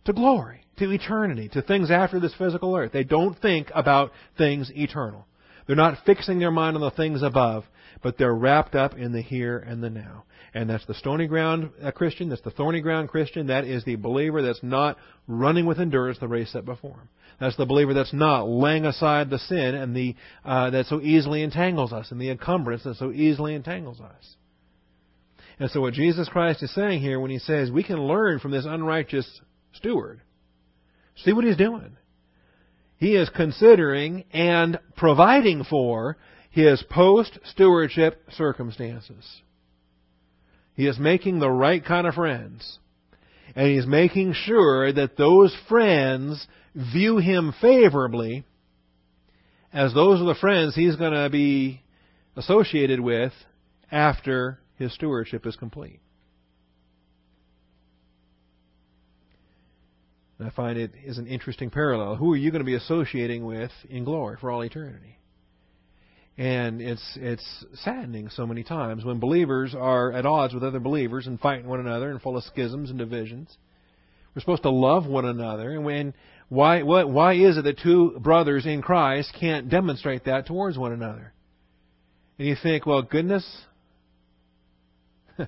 A: to glory, to eternity, to things after this physical earth. They don't think about things eternal. They're not fixing their mind on the things above, but they're wrapped up in the here and the now. And that's the stony ground uh, Christian, that's the thorny ground Christian, that is the believer that's not running with endurance the race set before him. That's the believer that's not laying aside the sin and the uh, that so easily entangles us, and the encumbrance that so easily entangles us. And so what Jesus Christ is saying here when he says we can learn from this unrighteous steward, see what he's doing. He is considering and providing for his post stewardship circumstances. He is making the right kind of friends. And he's making sure that those friends view him favorably as those are the friends he's going to be associated with after his stewardship is complete. And I find it is an interesting parallel. Who are you going to be associating with in glory for all eternity? And it's it's saddening so many times when believers are at odds with other believers and fighting one another and full of schisms and divisions. We're supposed to love one another, and when why what why is it that two brothers in Christ can't demonstrate that towards one another? And you think, well, goodness, [laughs]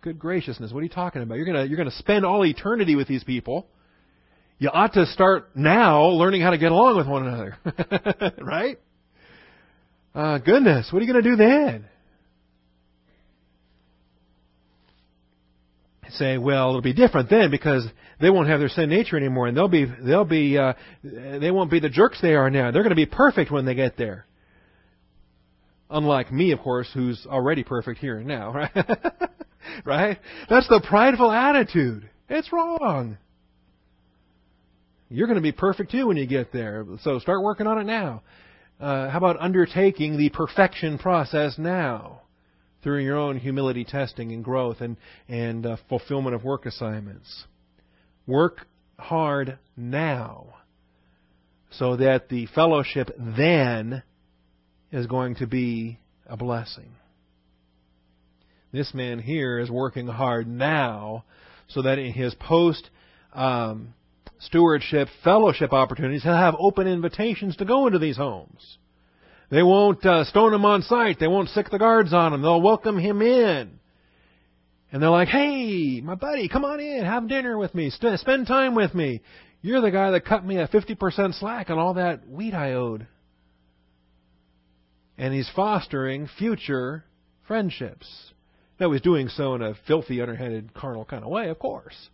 A: good graciousness, what are you talking about? You're gonna you're gonna spend all eternity with these people you ought to start now learning how to get along with one another. [laughs] right? Uh, goodness, what are you going to do then? Say, well, it'll be different then because they won't have their sin nature anymore, and they'll be they'll be uh, they won't be the jerks they are now. They're going to be perfect when they get there. Unlike me, of course, who's already perfect here and now, right? [laughs] right? That's the prideful attitude. It's wrong. You're going to be perfect too when you get there. So start working on it now. Uh, how about undertaking the perfection process now through your own humility testing and growth and, and uh, fulfillment of work assignments? Work hard now so that the fellowship then is going to be a blessing. This man here is working hard now so that in his post um, stewardship, fellowship opportunities, he'll have open invitations to go into these homes. They won't uh, stone him on sight. They won't sick the guards on him. They'll welcome him in. And they're like, hey, my buddy, come on in, have dinner with me, St- spend time with me. You're the guy that cut me a 50% slack on all that wheat I owed. And he's fostering future friendships. Now, he's doing so in a filthy, underhanded, carnal kind of way, of course.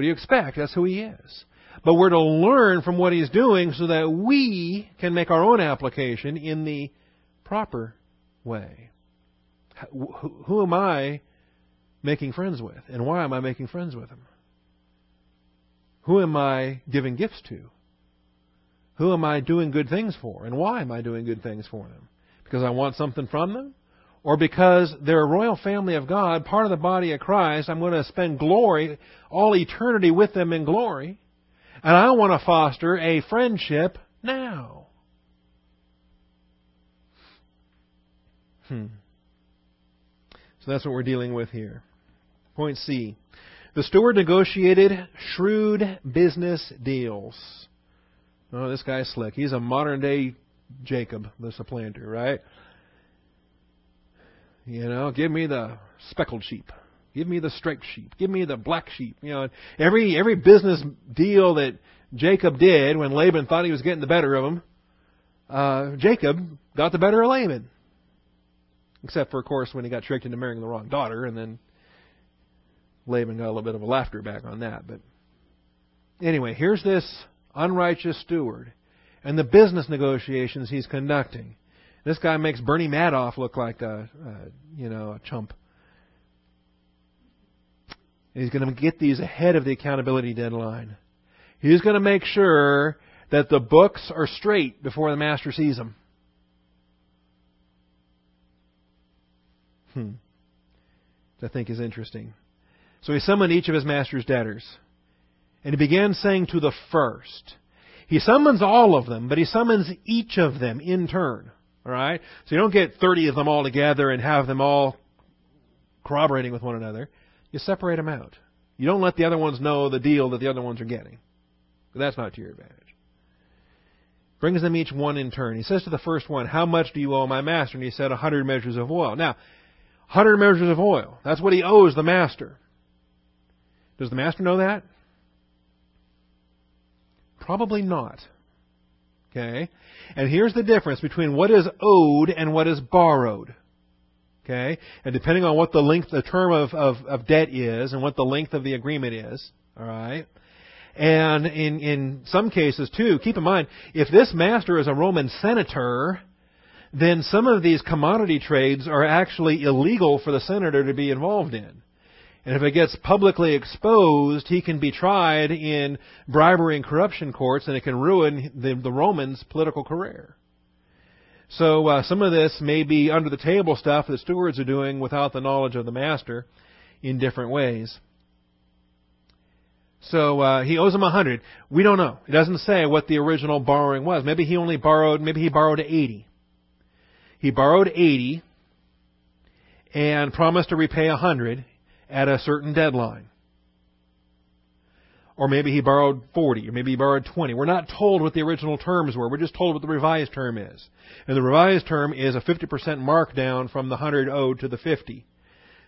A: What do you expect? That's who he is. But we're to learn from what he's doing so that we can make our own application in the proper way. Who am I making friends with? And why am I making friends with them? Who am I giving gifts to? Who am I doing good things for? And why am I doing good things for them? Because I want something from them? Or because they're a royal family of God, part of the body of Christ, I'm going to spend glory, all eternity with them in glory, and I want to foster a friendship now. Hmm. So that's what we're dealing with here. Point C. The steward negotiated shrewd business deals. Oh, this guy's slick. He's a modern day Jacob, the supplanter, right? You know, give me the speckled sheep. Give me the striped sheep. Give me the black sheep. You know, every every business deal that Jacob did when Laban thought he was getting the better of him, uh, Jacob got the better of Laban. Except for, of course, when he got tricked into marrying the wrong daughter, and then Laban got a little bit of a laughter back on that. But anyway, here's this unrighteous steward and the business negotiations he's conducting. This guy makes Bernie Madoff look like a, a you know a chump. He's going to get these ahead of the accountability deadline. He's going to make sure that the books are straight before the master sees them. Hmm. Which I think is interesting. So he summoned each of his master's debtors. And he began saying to the first, he summons all of them, but he summons each of them in turn. Right? So you don't get 30 of them all together and have them all corroborating with one another, you separate them out. You don't let the other ones know the deal that the other ones are getting. That's not to your advantage. Brings them each one in turn. He says to the first one, How much do you owe my master? And he said, A hundred measures of oil. Now, hundred measures of oil. That's what he owes the master. Does the master know that? Probably not. Okay? And here's the difference between what is owed and what is borrowed. Okay? And depending on what the length, the term of, of, of debt is and what the length of the agreement is, alright? And in, in some cases too, keep in mind, if this master is a Roman senator, then some of these commodity trades are actually illegal for the senator to be involved in. And if it gets publicly exposed, he can be tried in bribery and corruption courts, and it can ruin the, the Romans' political career. So uh, some of this may be under the table stuff that stewards are doing without the knowledge of the master in different ways. So uh, he owes him a hundred. We don't know. It doesn't say what the original borrowing was. Maybe he only borrowed. Maybe he borrowed eighty. He borrowed eighty and promised to repay a hundred at a certain deadline. Or maybe he borrowed 40, or maybe he borrowed 20. We're not told what the original terms were. We're just told what the revised term is. And the revised term is a 50% markdown from the 100 owed to the 50.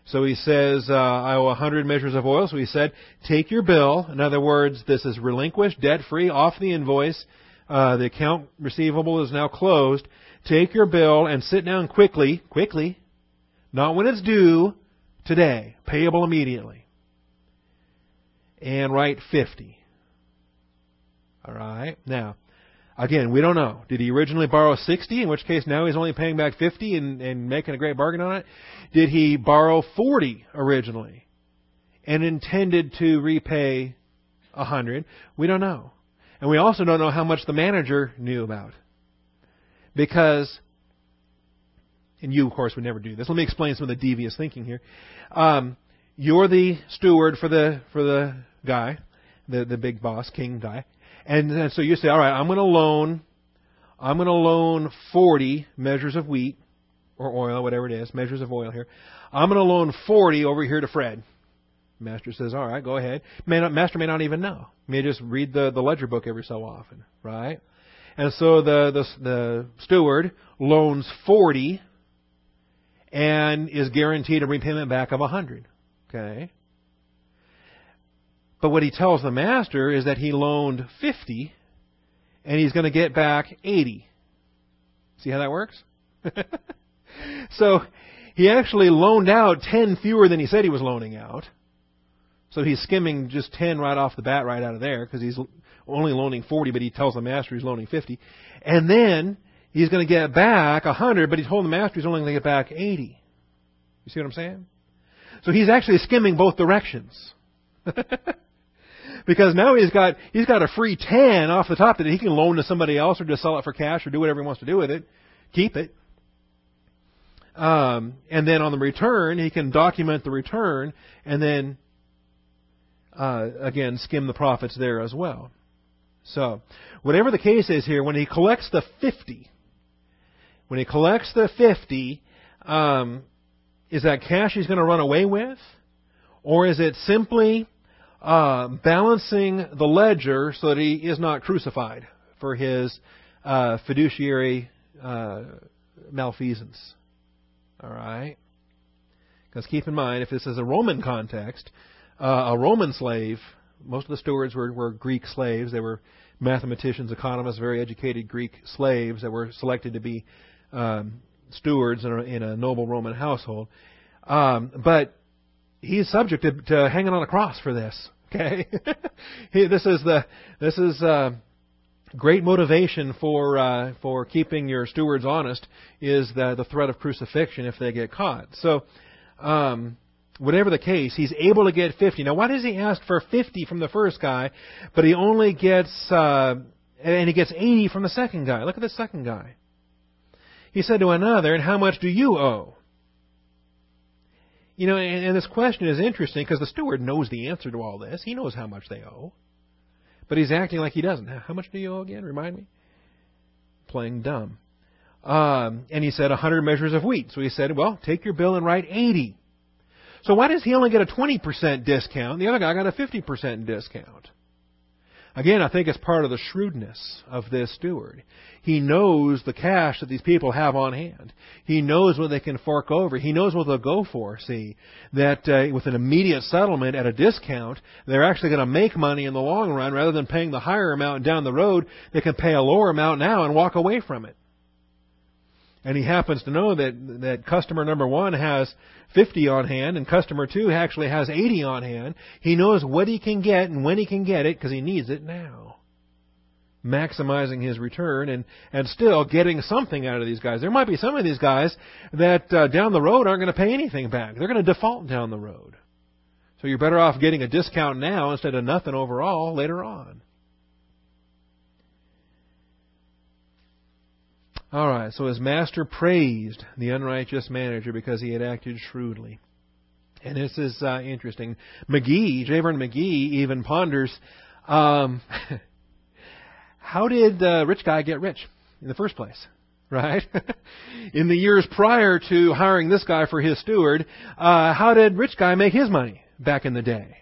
A: So he says, uh, I owe 100 measures of oil. So he said, take your bill. In other words, this is relinquished, debt-free, off the invoice. Uh, the account receivable is now closed. Take your bill and sit down quickly, quickly, not when it's due, today, payable immediately. And write 50. Alright? Now, again, we don't know. Did he originally borrow 60, in which case now he's only paying back 50 and, and making a great bargain on it? Did he borrow 40 originally and intended to repay 100? We don't know. And we also don't know how much the manager knew about. Because and you, of course, would never do this. Let me explain some of the devious thinking here. Um, you're the steward for the for the guy, the the big boss, king guy, and, and so you say, all right, I'm going to loan, I'm going to loan 40 measures of wheat or oil, whatever it is, measures of oil here. I'm going to loan 40 over here to Fred. Master says, all right, go ahead. May not, master may not even know. May just read the, the ledger book every so often, right? And so the, the, the steward loans 40 and is guaranteed a repayment back of a hundred. Okay? But what he tells the master is that he loaned fifty and he's going to get back eighty. See how that works? [laughs] so he actually loaned out ten fewer than he said he was loaning out. So he's skimming just 10 right off the bat, right out of there, because he's only loaning 40, but he tells the master he's loaning 50. And then he's going to get back 100, but he told the master he's only going to get back 80. You see what I'm saying? So he's actually skimming both directions. [laughs] because now he's got he's got a free 10 off the top that he can loan to somebody else or just sell it for cash or do whatever he wants to do with it. Keep it. Um, and then on the return, he can document the return and then uh, again skim the profits there as well. So, whatever the case is here, when he collects the 50, when he collects the 50, um, is that cash he's going to run away with? Or is it simply uh, balancing the ledger so that he is not crucified for his uh, fiduciary uh, malfeasance? All right? Because keep in mind, if this is a Roman context, uh, a Roman slave, most of the stewards were, were Greek slaves. They were mathematicians, economists, very educated Greek slaves that were selected to be um, stewards in a, in a noble Roman household. Um, but he's subject to, to hanging on a cross for this. [laughs] Okay, this is the this is uh, great motivation for uh, for keeping your stewards honest is the the threat of crucifixion if they get caught. So. Um, whatever the case, he's able to get 50. Now, why does he ask for 50 from the first guy, but he only gets, uh, and he gets 80 from the second guy? Look at the second guy. He said to another, and how much do you owe? You know, and, and this question is interesting because the steward knows the answer to all this. He knows how much they owe. But he's acting like he doesn't. How much do you owe again? Remind me? Playing dumb. Um, and he said a hundred measures of wheat. So he said, well, take your bill and write eighty. So why does he only get a 20% discount? The other guy got a 50% discount. Again, I think it's part of the shrewdness of this steward. He knows the cash that these people have on hand. He knows what they can fork over. He knows what they'll go for. See, that uh, with an immediate settlement at a discount, they're actually going to make money in the long run rather than paying the higher amount down the road. They can pay a lower amount now and walk away from it and he happens to know that that customer number one has 50 on hand and customer two actually has 80 on hand, he knows what he can get and when he can get it because he needs it now. Maximizing his return and and still getting something out of these guys. There might be some of these guys that uh, down the road aren't going to pay anything back. They're going to default down the road. So you're better off getting a discount now instead of nothing overall later on. All right, so his master praised the unrighteous manager because he had acted shrewdly. And this is uh, interesting. McGee, J. Vernon McGee, even ponders um, [laughs] how did the rich guy get rich in the first place? [laughs] Right? [laughs] in the years prior to hiring this guy for his steward, uh, how did rich guy make his money back in the day?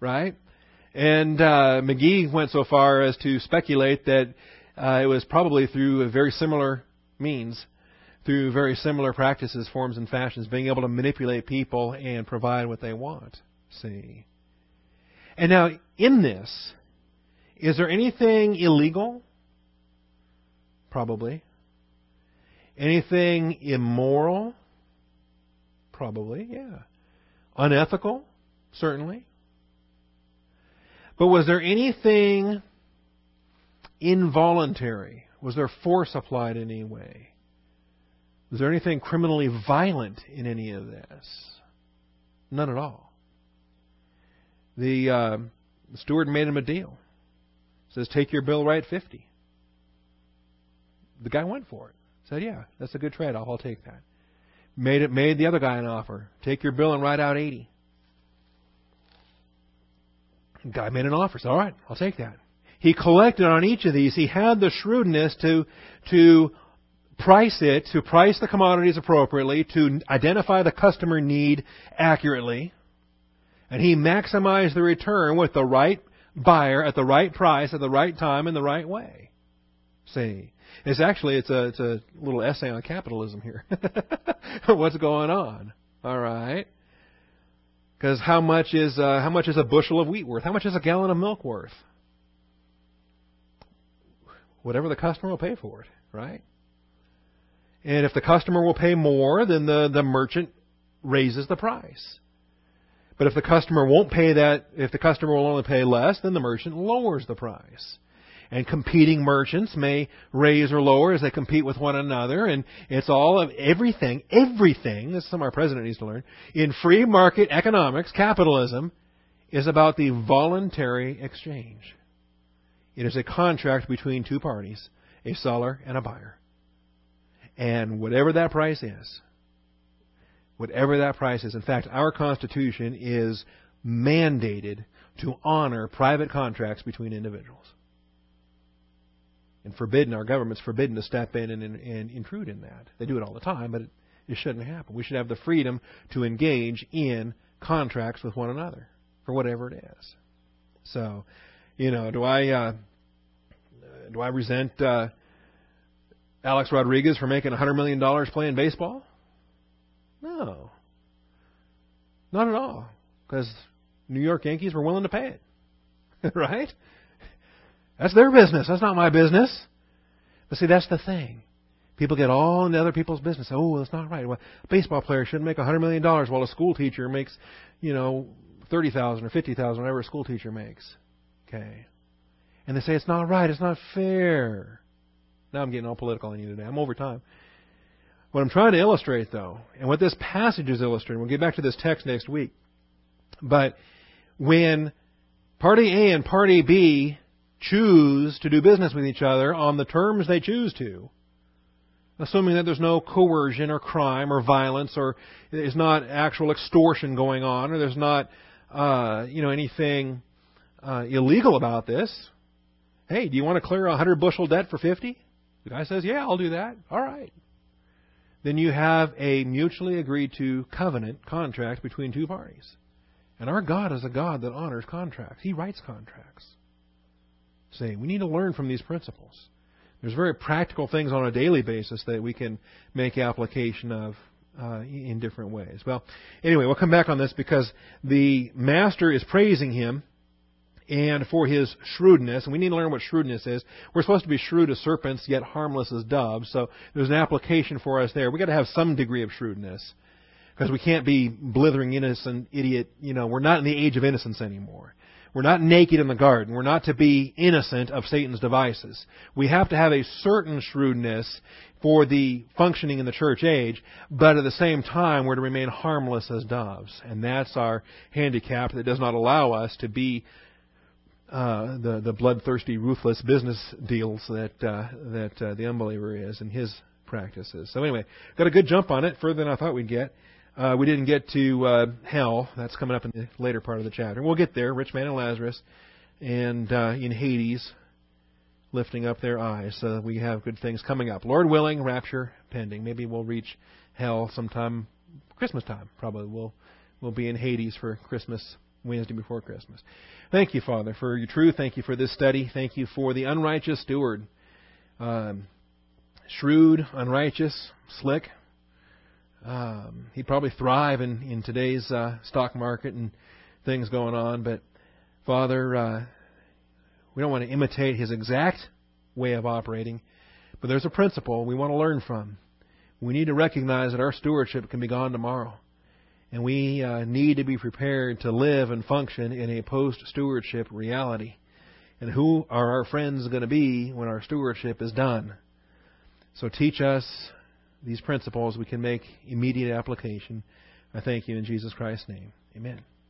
A: Right? And uh, McGee went so far as to speculate that uh, it was probably through a very similar means, through very similar practices, forms, and fashions, being able to manipulate people and provide what they want. See? And now, in this, is there anything illegal? Probably. Anything immoral? Probably, yeah. Unethical? Certainly. But was there anything involuntary? Was there force applied in any way? Was there anything criminally violent in any of this? None at all. The, uh, the steward made him a deal. Says, take your bill write 50. The guy went for it. Said, yeah, that's a good trade. I'll, take that. Made it, made the other guy an offer. Take your bill and write out 80. The guy made an offer. Said, all right, I'll take that he collected on each of these. He had the shrewdness to, to price it, to price the commodities appropriately, to identify the customer need accurately. And he maximized the return with the right buyer at the right price at the right time in the right way. See, it's actually it's a it's a little essay on capitalism here. [laughs] What's going on? All right. Because how much is uh, how much is a bushel of wheat worth? How much is a gallon of milk worth? Whatever the customer will pay for it, right? And if the customer will pay more, then the, the merchant raises the price. But if the customer won't pay that, if the customer will only pay less, then the merchant lowers the price. And competing merchants may raise or lower as they compete with one another, and it's all of everything, everything, this is something our president needs to learn, in free market economics, capitalism, is about the voluntary exchange. It is a contract between two parties, a seller and a buyer. And whatever that price is, whatever that price is, in fact, our Constitution is mandated to honor private contracts between individuals. And forbidden, our government's forbidden to step in and, and, and intrude in that. They do it all the time, but it, it shouldn't happen. We should have the freedom to engage in contracts with one another for whatever it is. So, you know, do I uh, do I resent uh, Alex Rodriguez for making a hundred million dollars playing baseball? No, not at all, because New York Yankees were willing to pay it, [laughs] right? That's their business. That's not my business. But see, that's the thing. People get all into other people's business. Oh, that's not right. Well, a baseball player shouldn't make a hundred million dollars while a school teacher makes, you know, thirty thousand or fifty thousand, whatever a school teacher makes. Okay. And they say it's not right, it's not fair. Now I'm getting all political on you today. I'm over time. What I'm trying to illustrate, though, and what this passage is illustrating, we'll get back to this text next week. But when party A and party B choose to do business with each other on the terms they choose to, assuming that there's no coercion or crime or violence or there's not actual extortion going on or there's not uh, you know anything uh, illegal about this, Hey, do you want to clear a 100 bushel debt for 50? The guy says, Yeah, I'll do that. All right. then you have a mutually agreed to covenant contract between two parties. And our God is a God that honors contracts. He writes contracts. See, we need to learn from these principles. There's very practical things on a daily basis that we can make application of uh, in different ways. Well, anyway, we'll come back on this because the master is praising him and for his shrewdness. And we need to learn what shrewdness is. We're supposed to be shrewd as serpents, yet harmless as doves. So there's an application for us there. We've got to have some degree of shrewdness because we can't be blithering innocent idiot. You know, we're not in the age of innocence anymore. We're not naked in the garden. We're not to be innocent of Satan's devices. We have to have a certain shrewdness for the functioning in the church age, but at the same time, we're to remain harmless as doves. And that's our handicap that does not allow us to be uh, the the bloodthirsty, ruthless business deals that uh, that uh, the unbeliever is and his practices. So anyway, got a good jump on it, further than I thought we'd get. Uh, we didn't get to uh, hell. That's coming up in the later part of the chapter. We'll get there. Rich man and Lazarus, and uh, in Hades, lifting up their eyes. So we have good things coming up. Lord willing, rapture pending. Maybe we'll reach hell sometime Christmas time. Probably we'll we'll be in Hades for Christmas Wednesday before Christmas. Thank you, Father, for your truth. Thank you for this study. Thank you for the unrighteous steward. Um, shrewd, unrighteous, slick. Um, he'd probably thrive in, in today's uh, stock market and things going on, but Father, uh, we don't want to imitate his exact way of operating, but there's a principle we want to learn from. We need to recognize that our stewardship can be gone tomorrow. And we uh, need to be prepared to live and function in a post stewardship reality. And who are our friends going to be when our stewardship is done? So teach us these principles we can make immediate application. I thank you in Jesus Christ's name. Amen.